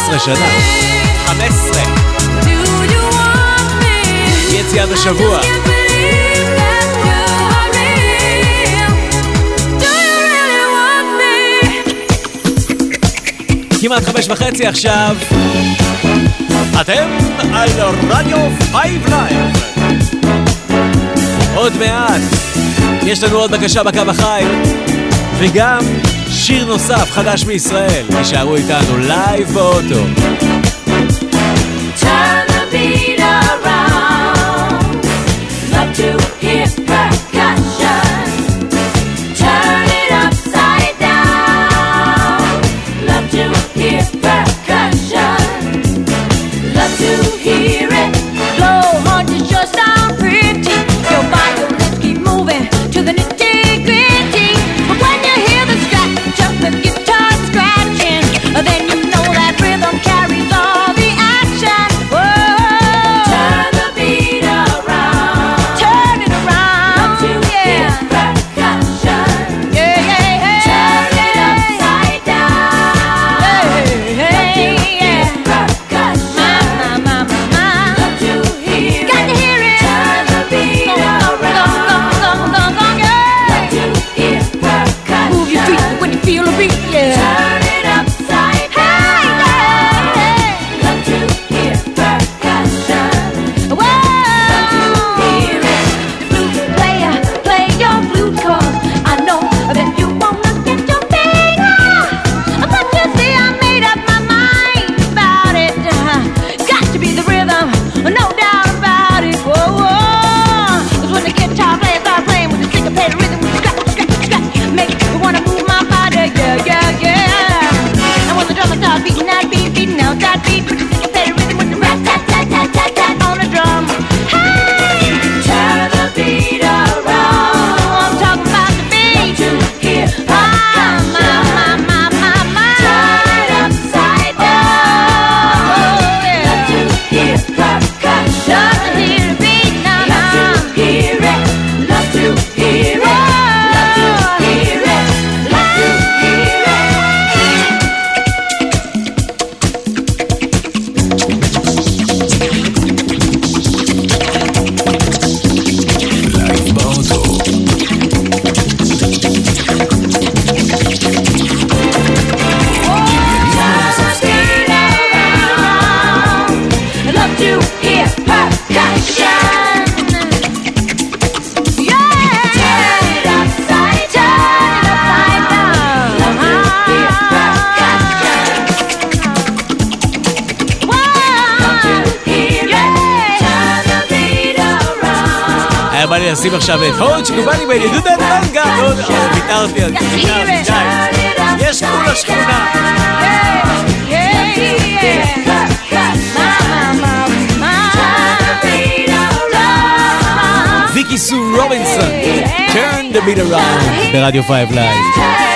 Speaker 11: 15 שנה. 15.
Speaker 3: יציאה בשבוע.
Speaker 11: כמעט חמש וחצי עכשיו. אתם על רדיו Five Live. עוד מעט. יש לנו עוד בקשה בקו החי, וגם שיר נוסף חדש מישראל. תישארו איתנו לייב באוטו.
Speaker 3: לי לשים עכשיו את הוד שקובני בני דודה טנגה. לא, אה, ויתרתי על זה, ויתרתי, די. יש גבול לשכונה. ויקי סו רובינסון, turn the beat around ברדיו 5 Live.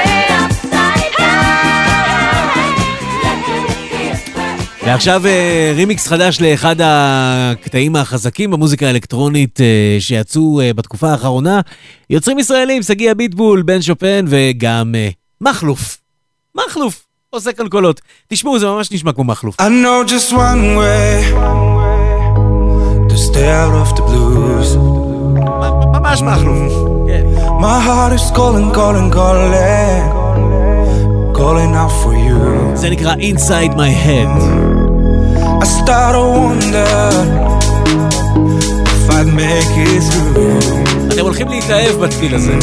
Speaker 3: ועכשיו אה, רימיקס חדש לאחד הקטעים החזקים במוזיקה האלקטרונית אה, שיצאו אה, בתקופה האחרונה. יוצרים ישראלים, שגיא אביטבול, בן שופן וגם מכלוף. מכלוף עושה כאן קולות. תשמעו, זה ממש נשמע כמו מכלוף.
Speaker 7: I know just one way to stay out of the blues.
Speaker 3: ממש מכלוף.
Speaker 7: My heart is calling, calling, calling, calling out for you.
Speaker 3: זה נקרא Inside My Head.
Speaker 7: I start to wonder if I'd make it through.
Speaker 3: אתם הולכים להתאהב בתפיל הזה.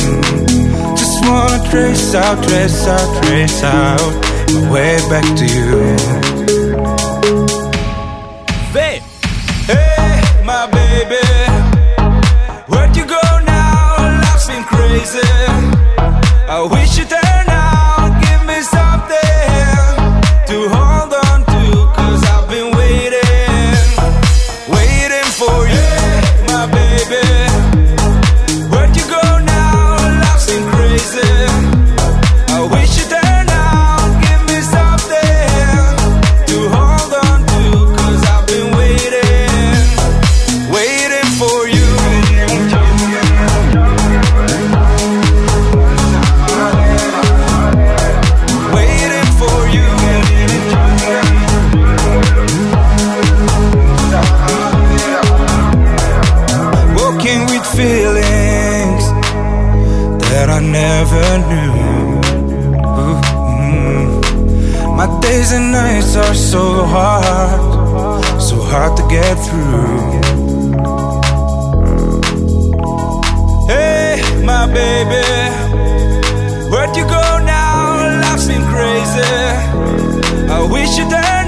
Speaker 7: Just wanna trace out, trace out, trace out my way back to you.
Speaker 3: ו...
Speaker 7: Hey, my baby, where'd you go now? Life's been crazy. I wish you are so hard, so hard to get through. Hey, my baby, where'd you go now? Life's been crazy. I wish you turn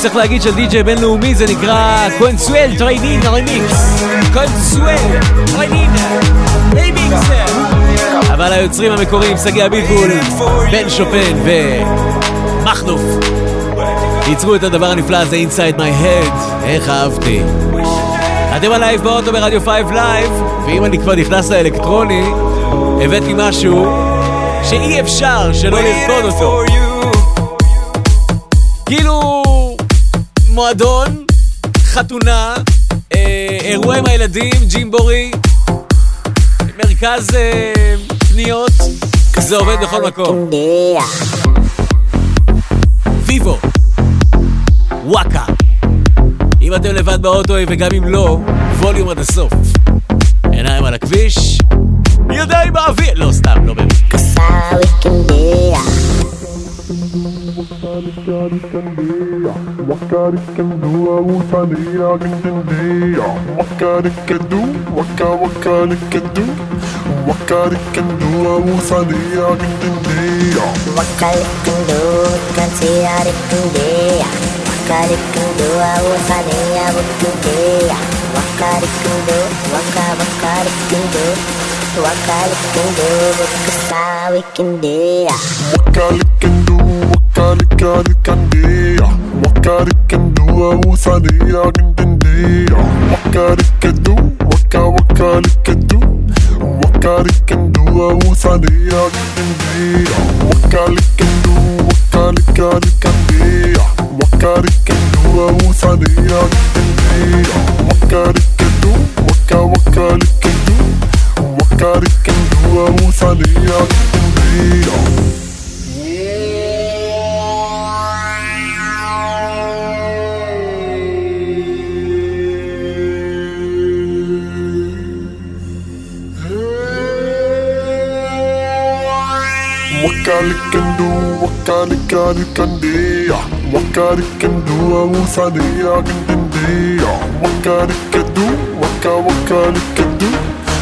Speaker 3: צריך להגיד, של די.ג'יי בינלאומי, זה נקרא Consoul Trainin Remix. Consoul Trainin Remix. אבל היוצרים המקוריים, שגיא אביטבול, בן שופן ומכלוף, ייצרו את הדבר הנפלא הזה, Inside My Head. איך אהבתי. אתם הלייב באוטו ברדיו 5 לייב, ואם אני כבר נכנס לאלקטרוני, הבאתי משהו שאי אפשר שלא לרקוד אותו. כאילו מועדון, חתונה, אה, אירוע עם הילדים, ג'ימבורי, מרכז אה, קניות, זה עובד בכל מקום. ויבו, וואקה. אם אתם לבד באוטו וגם אם לא, ווליום עד הסוף. עיניים על הכביש, ידיים באוויר, לא סתם, לא באמת.
Speaker 23: What
Speaker 24: God can do, I will find it out in the day. What God can
Speaker 25: do, what God, what God can do. What God can do, I
Speaker 24: will find it out in the day. What God
Speaker 25: can do, can see out it can be. What God can do,
Speaker 24: I will find it out in the day. What God can do, what God, what God can do. وكالك كندو وكسا وكندية
Speaker 23: وكالك كندو وكالك كندية وكالك كندو وثانية كندندية وكالك كندو وكا وكالك كندو وكالك كندو وثانية كندندية وكالك كندو وكالك كندية وكالك كندو وثانية كندندية وكالك كندو وكا وكالك تارك هو وصليا بيا وكالكندو وكالكالكندية وكالكندو وصليا كندندية وكالكدو وكا وكالكدو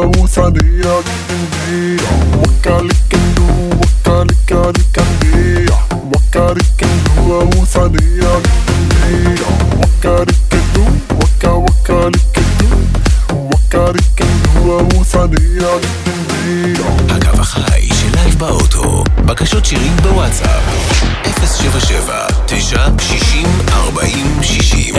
Speaker 23: وسعدية جديدة وكالك النوم وكالك عليك
Speaker 3: 077-960-4060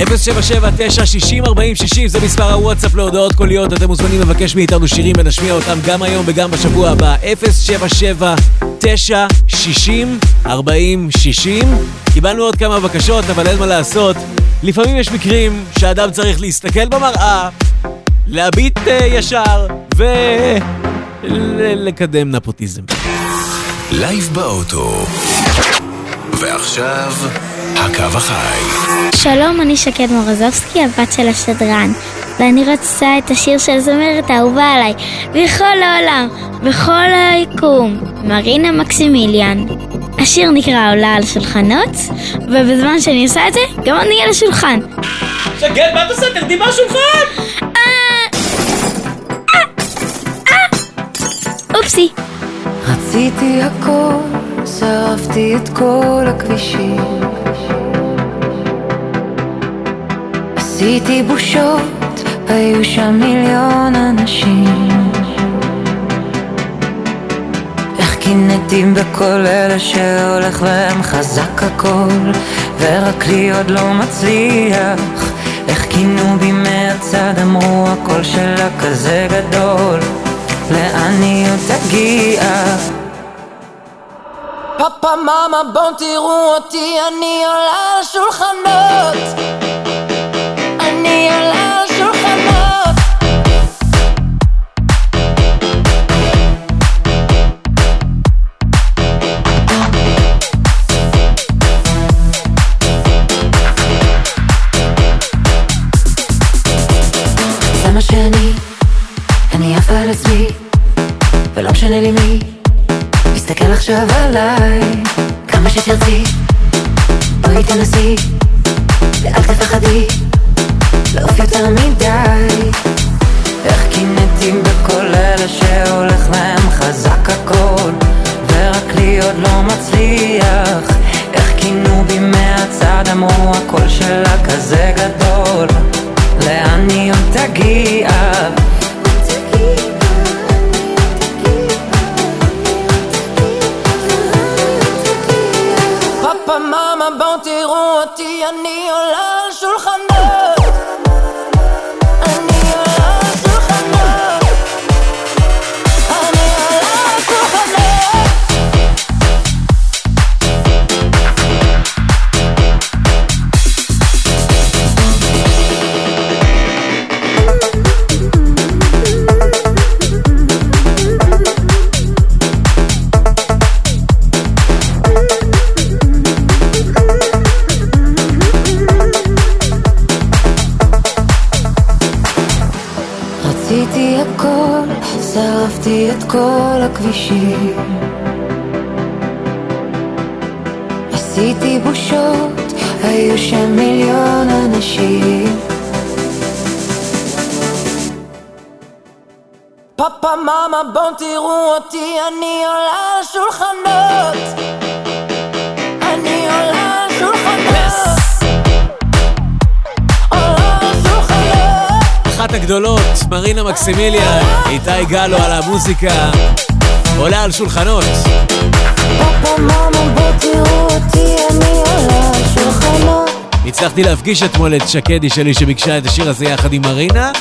Speaker 3: זה מספר הוואטסאפ להודעות קוליות, אתם מוזמנים לבקש מאיתנו שירים ונשמיע אותם גם היום וגם בשבוע הבא. 077-960-4060 קיבלנו עוד כמה בקשות, אבל אין מה לעשות. לפעמים יש מקרים שאדם צריך להסתכל במראה, להביט אה, ישר ולקדם נפוטיזם.
Speaker 23: לייב באוטו ועכשיו, הקו החי
Speaker 26: שלום, אני שקד מורזובסקי, הבת של השדרן, ואני רוצה את השיר של זמרת האהובה עליי, בכל העולם, בכל היקום, מרינה מקסימיליאן. השיר נקרא עולה על שולחנות, ובזמן שאני עושה את זה, גם אני על השולחן.
Speaker 3: שקד, מה את עושה? תרדי מהשולחן!
Speaker 26: אופסי.
Speaker 4: רציתי הכל, שרפתי את כל הכבישים. עשיתי בושות, היו שם מיליון אנשים. איך קינאתי בכל אלה שהולך להם חזק הכל, ורק לי עוד לא מצליח. איך כינו בי מהצד, אמרו הקול שלה כזה גדול, לאן היא עוד תגיע?
Speaker 11: פאפה מאמה בואו תראו אותי אני עולה על השולחנות
Speaker 4: שאני, אני עפה על עצמי, ולא משנה לי מי, תסתכל עכשיו עליי, כמה שתרצי, בואי תנסי, ואל תפחדי, לעוף יותר מדי. איך קינאתי בכל אלה שהולך להם חזק הכל, ורק לי עוד לא מצליח. איך כינו בי מהצד, אמרו הקול שלה כזה גדול, לאן היא עוד תגיע?
Speaker 11: פאפה מאמה בואו תראו אותי אני עולה על שולחנות
Speaker 27: את כל הכבישים. עשיתי בושות, היו שם מיליון אנשים.
Speaker 11: פאפה מאמה בואו תראו אותי אני עולה על שולחנות
Speaker 3: אחת הגדולות, מרינה מקסימיליאן, איתי גלו על המוזיקה, עולה על שולחנות. הצלחתי להפגיש אתמול את שקדי שלי שביקשה את השיר הזה יחד עם מרינה.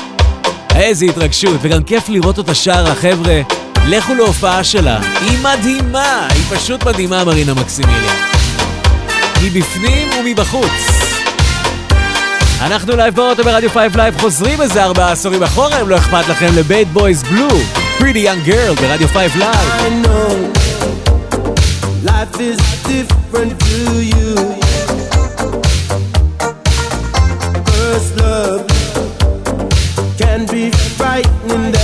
Speaker 3: איזה התרגשות, וגם כיף לראות אותה שרה, חבר'ה. לכו להופעה שלה, היא מדהימה, היא פשוט מדהימה, מרינה מקסימיליאן. מבפנים ומבחוץ. אנחנו לייב באוטו ברדיו 5 לייב חוזרים איזה ארבעה עשורים אחורה, אם לא אכפת לכם, ל Bad Boys Blue, Pretty Young Girl ברדיו 5 לייב.
Speaker 6: Life is different to you. First love can be frightening,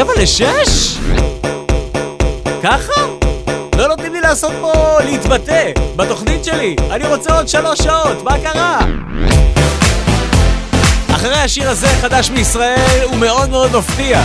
Speaker 3: רבע לשש? ככה? לא נותנים לי לעשות פה להתבטא בתוכנית שלי. אני רוצה עוד שלוש שעות, מה קרה? אחרי השיר הזה, חדש מישראל, הוא מאוד מאוד מפתיע.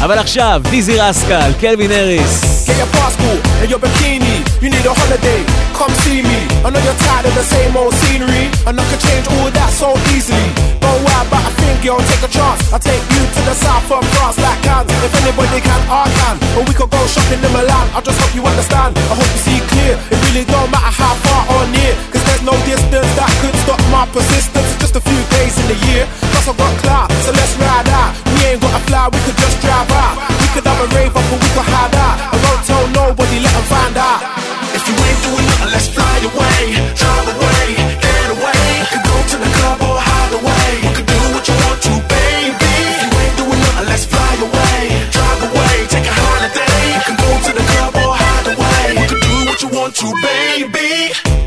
Speaker 3: אבל עכשיו, דיזי רסקל, קלווין אריס.
Speaker 9: Passport and your bikini. You need a holiday. Come see me. I know you're tired of the same old scenery, and I can change all that so easily. Don't worry about a thing, girl. Take a chance. I'll take you to the south of France, like Cannes. If anybody can, I can. Or we could go shopping in Milan. I just hope you understand. I hope you see clear. It really don't matter how far or near, cause there's no distance that could stop my persistence. It's just a few days in the year. Plus I got clout, so let's ride out. We ain't gotta fly, we could just drive out. We could have a rave up, or we could hide out me, let them find out. If you ain't doing nothing, let's fly away, drive away, get away. We could go to the club or hide away. You could do what you want to, baby. If you ain't doing nothing,
Speaker 28: let's fly away, drive away, take a holiday. We could go to the club or hide away. You could do what you want to, baby.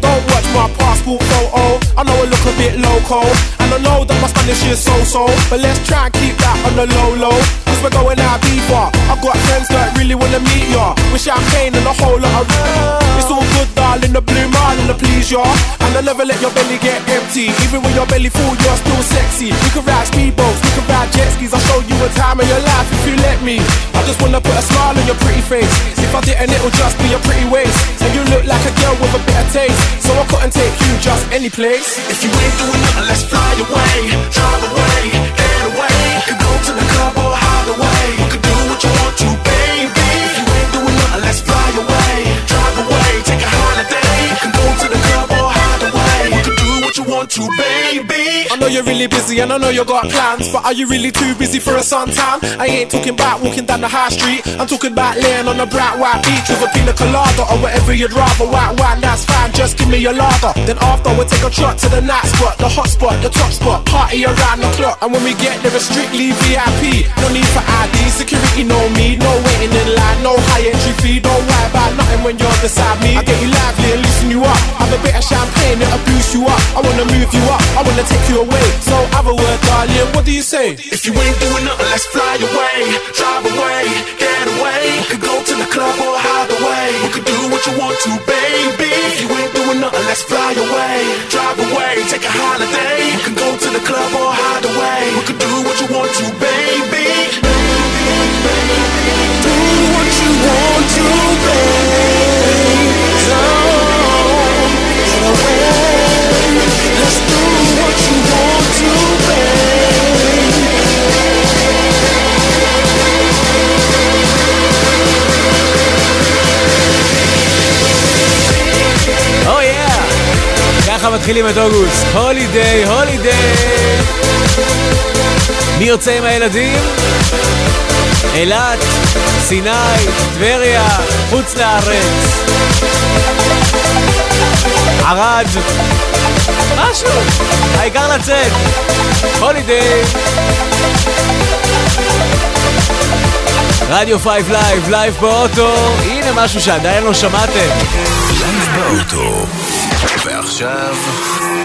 Speaker 28: Don't watch my passport photo. I know I look a bit loco, and I know that my Spanish is so-so, but let's try and keep that on the low-low. Cause we're going out deeper. I've got friends that really wanna meet ya. With champagne and a whole lot of It's all good, darling, the blue marlin to please ya. And I never let your belly get empty. Even when your belly full, you're still sexy. We can ride speedboats, we can ride jet skis. I'll show you a time in your life if you let me. I just wanna put a smile on your pretty face. If I didn't, it'll just be a pretty waist. And you look like a girl with a bit of taste. So I couldn't take you just any place.
Speaker 6: If you ain't doing nothing, let's fly away, drive away, get away. Go to the club or hide away. Do what you want to, baby. If you ain't doing nothing, let's fly away, drive away, take a holiday. You go to the club or hide away. Do what you want to, baby.
Speaker 28: I know you're really busy and I know you got plans, but are you really too busy for a suntan? I ain't talking about walking down the high street. I'm talking about laying on a bright white beach with a pina colada or whatever you'd rather. White wine, that's fine. Just give me your lager. Then after we'll take a trot to the night spot, the hot spot, the top spot, party around the clock. And when we get there, it's strictly VIP. No need for ID, security, no me, no waiting in line, no high entry fee. Don't worry about nothing when you're beside me. I get you lively and loosen you up. Have a bit of champagne that'll boost you up. I wanna move you up. Wanna take you away. So have a word, darling. What do you say?
Speaker 6: If you ain't doing nothing, let's fly away, drive away, get away. We could go to the club or hide away. We could do what you want to, baby. If you ain't doing nothing, let's fly away, drive away, take a holiday. You can go to the club or hide away. We could do what you want to, baby. Do what you want to, baby. Get away.
Speaker 3: ככה מתחילים את אוגוסט. הולידיי, הולידיי! מי יוצא עם הילדים? אילת, סיני, טבריה, חוץ לארץ. ערד, משהו, העיקר לצאת. Holiday. רדיו 5 לייב, לייב באוטו, הנה משהו שעדיין לא שמעתם.
Speaker 1: לייב באוטו. ועכשיו,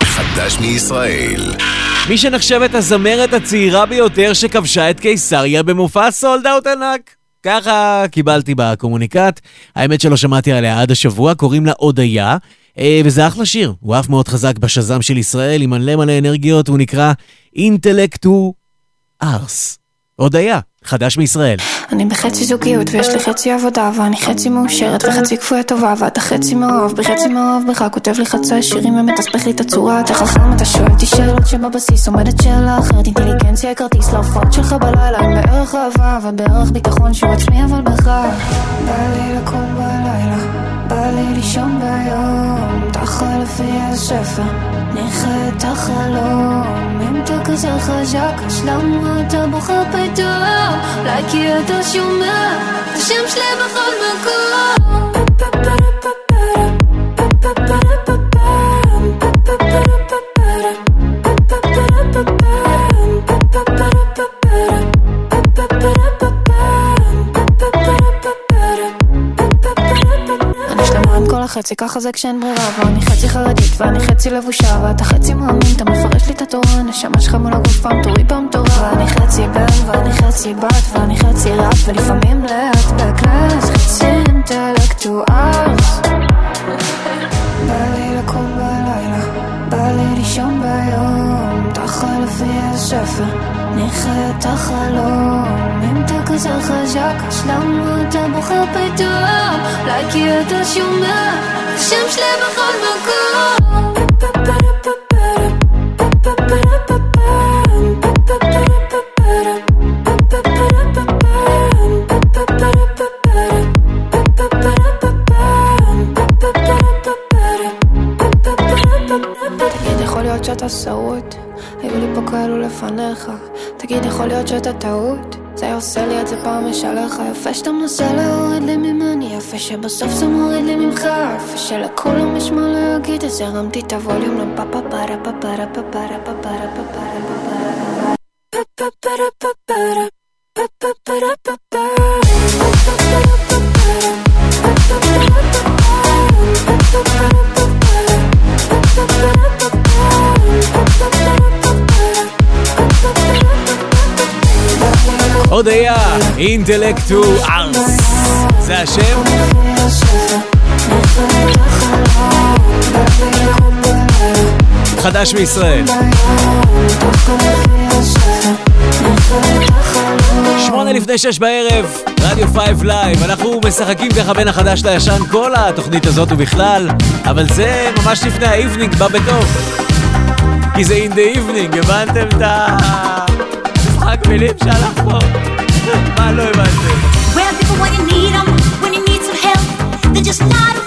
Speaker 1: חדש מישראל.
Speaker 3: מי שנחשבת הזמרת הצעירה ביותר שכבשה את קיסריה במופע sold out ענק. ככה קיבלתי בקומוניקט, האמת שלא שמעתי עליה עד השבוע, קוראים לה הודיה, אה, וזה אחלה שיר, הוא אף מאוד חזק בשזם של ישראל, עם מלא מלא אנרגיות, הוא נקרא אינטלקטו ארס. הודיה, חדש מישראל.
Speaker 14: אני בחצי זוגיות ויש לי חצי עבודה ואני חצי מאושרת וחצי כפויה טובה ואתה חצי מאוהב בי חצי מאוהב בך כותב לי חצאי שירים ומתסבך לי את הצורה אתה חכם אתה שואל אותי שאלות שבבסיס עומדת שאלה אחרת אינטליגנציה כרטיס להופעות שלך בלילה עם בערך אהבה ובערך ביטחון שהוא עצמי אבל בך בא לי לקום בלילה בא לי לישון ביום ככה לפי הספר נחיה את החלום אם אתה כזה חזק אז למה אתה בוחר פתאום? אולי כי אתה שומע השם שלי בכל מקום החצי, ככה זה כשאין ברירה ואני חצי חרדית ואני חצי לבושה ואתה חצי מאמין, אתה מפרש לי את התורה הנשמה שלך מול הגוף פעם תורה. ואני חצי בן ואני חצי בת ואני חצי ראפ ולפעמים לאט בקלאס חצי אינטלקטואלס. בא לי לקום בלילה, בא לי לישון ביום ככה לפי הספר, נחיה את החלום חזק, אז למה אתה בוחר פתאום? אולי כי אתה שומע את השם שלי בכל מקום שאתה שרוט? היו לי פה כאלו לפניך. תגיד, יכול להיות שאתה טעות? זה עושה לי את זה פעם יש עליך יפה שאתה מנסה להוריד לי ממני יפה שבסוף זה מוריד לי ממך יפה שלכולם יש מה להגיד אז הרמתי את הווליום לפאפה פרה פרה פרה פרה פרה פרה פרה
Speaker 3: הודיה, אינטלקטו ארס. זה השם? חדש מישראל. שמונה לפני שש בערב, רדיו Five Live, אנחנו משחקים ככה בין החדש לישן כל התוכנית הזאת ובכלל, אבל זה ממש לפני ה evening, בא בטוב. כי זה in the evening, הבנתם את Mike Phillips, shall I?
Speaker 10: What? Well, people, when you need them, when you need some help, they're just not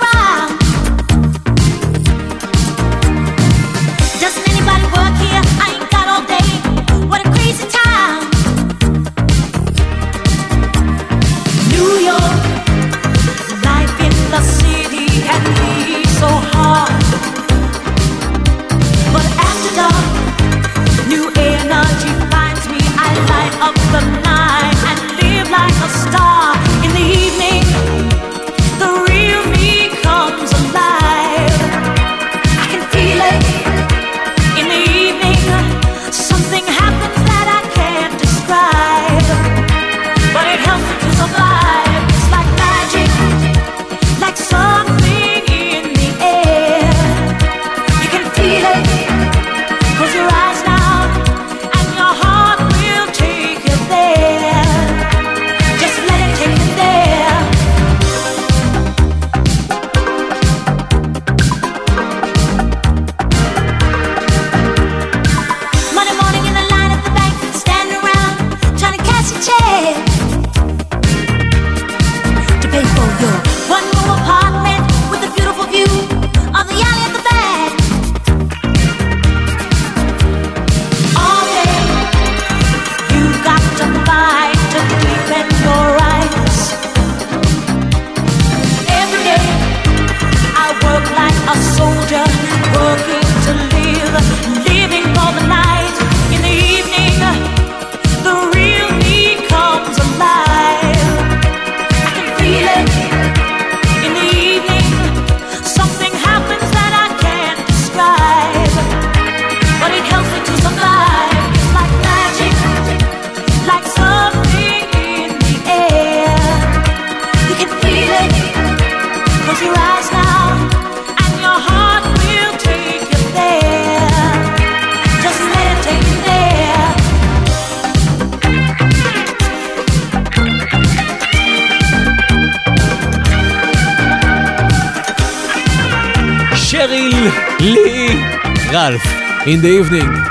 Speaker 10: in the evening.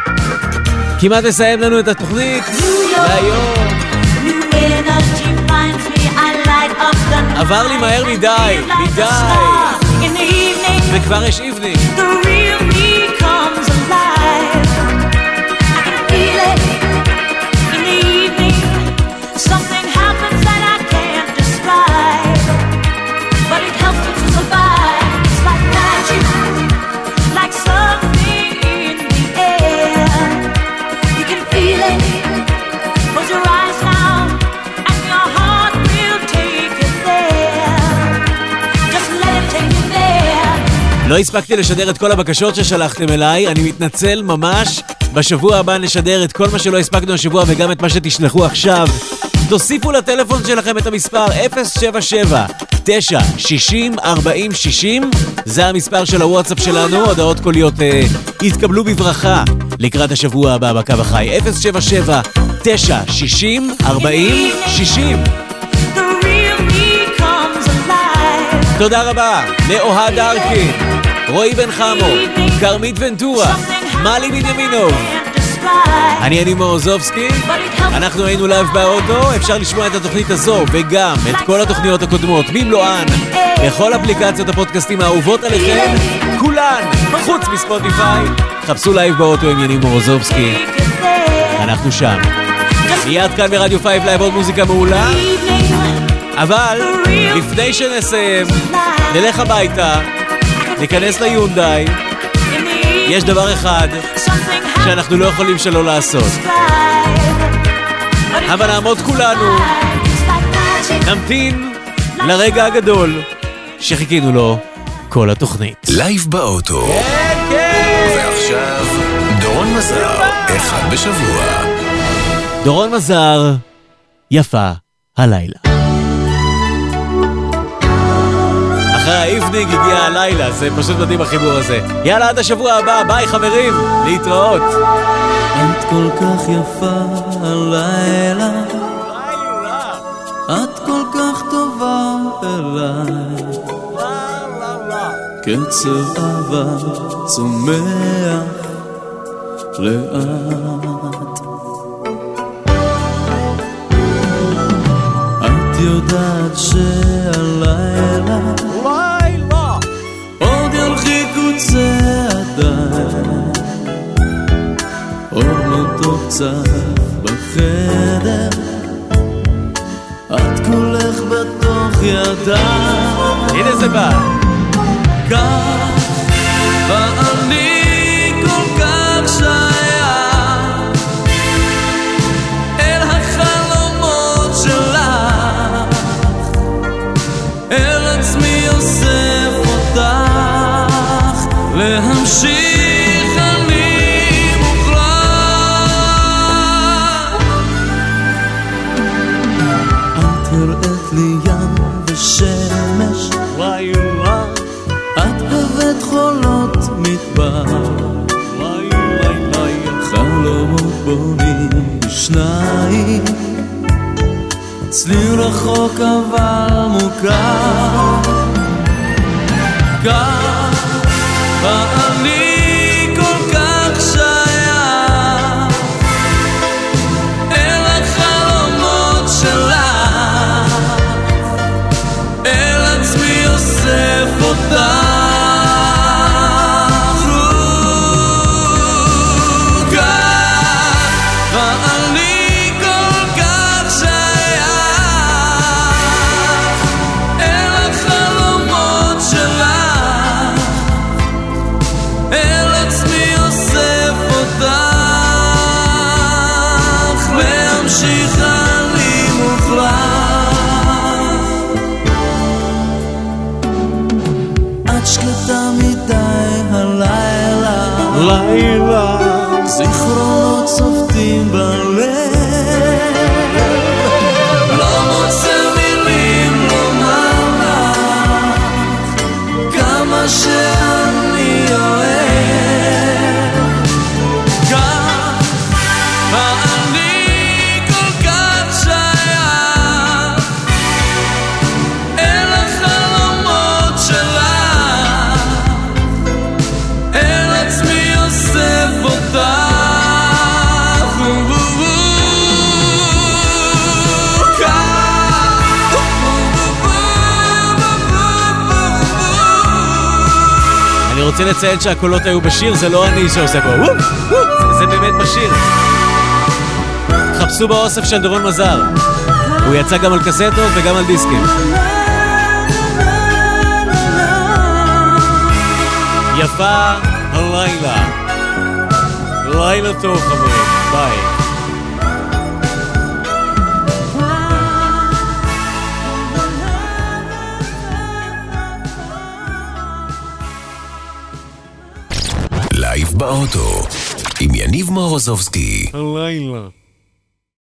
Speaker 3: כמעט נסיים לנו את התוכנית להיום. עבר לי מהר מדי, מדי. וכבר יש לא הספקתי לשדר את כל הבקשות ששלחתם אליי, אני מתנצל ממש. בשבוע הבא נשדר את כל מה שלא הספקנו השבוע וגם את מה שתשלחו עכשיו. תוסיפו לטלפון שלכם את המספר 077 9 60 40 60 זה המספר של הוואטסאפ שלנו, הודעות קוליות אה, יתקבלו בברכה לקראת השבוע הבא בקו החי 077 9 60 40 60
Speaker 10: The real me comes alive.
Speaker 3: תודה רבה לאוהד ארקין, רועי בן חמו, כרמית ונטורה, מלי בנימינוב. אני יניב מורוזובסקי, אנחנו היינו לייב באוטו, אפשר לשמוע את התוכנית הזו וגם את כל התוכניות הקודמות במלואן בכל אפליקציות הפודקאסטים האהובות עליכם, כולן, חוץ מ Spotify. חפשו לייב באוטו עם יניב מורוזובסקי, אנחנו שם. מיד כאן ברדיו 5 לייב עוד מוזיקה מעולה, אבל לפני שנסיים, נלך הביתה, ניכנס ליונדאי, יש דבר אחד שאנחנו לא יכולים שלא לעשות. אבל נעמוד כולנו, נמתין לרגע הגדול שחיכינו לו כל התוכנית.
Speaker 1: לייב באוטו. ועכשיו, דורון מזר, אחד בשבוע.
Speaker 3: דורון מזר, יפה הלילה. אחרי האיבניג הגיע הלילה, זה פשוט מדהים החיבור הזה. יאללה, עד השבוע הבא, ביי חברים, להתראות.
Speaker 7: את כל כך יפה הלילה את כל כך טובה אליי קצב אהבה צומח לאט את יודעת שהלילה ירחיקו צעדיי אור מתוק צף בחדר. את כולך בתוך ידיי.
Speaker 3: הנה זה בא.
Speaker 7: כך ואני צליל רחוק אבל מוכר
Speaker 3: רוצה לציין שהקולות היו בשיר, זה לא אני שעושה פה וופ, וופ, זה- זה באמת בשיר. חפשו באוסף של דורון מזר. הוא יצא גם על קסטות וגם על דיסקים. יפה הלילה. לילה טוב חברים, ביי.
Speaker 1: באוטו, עם יניב מורוזובסקי.
Speaker 3: הלילה.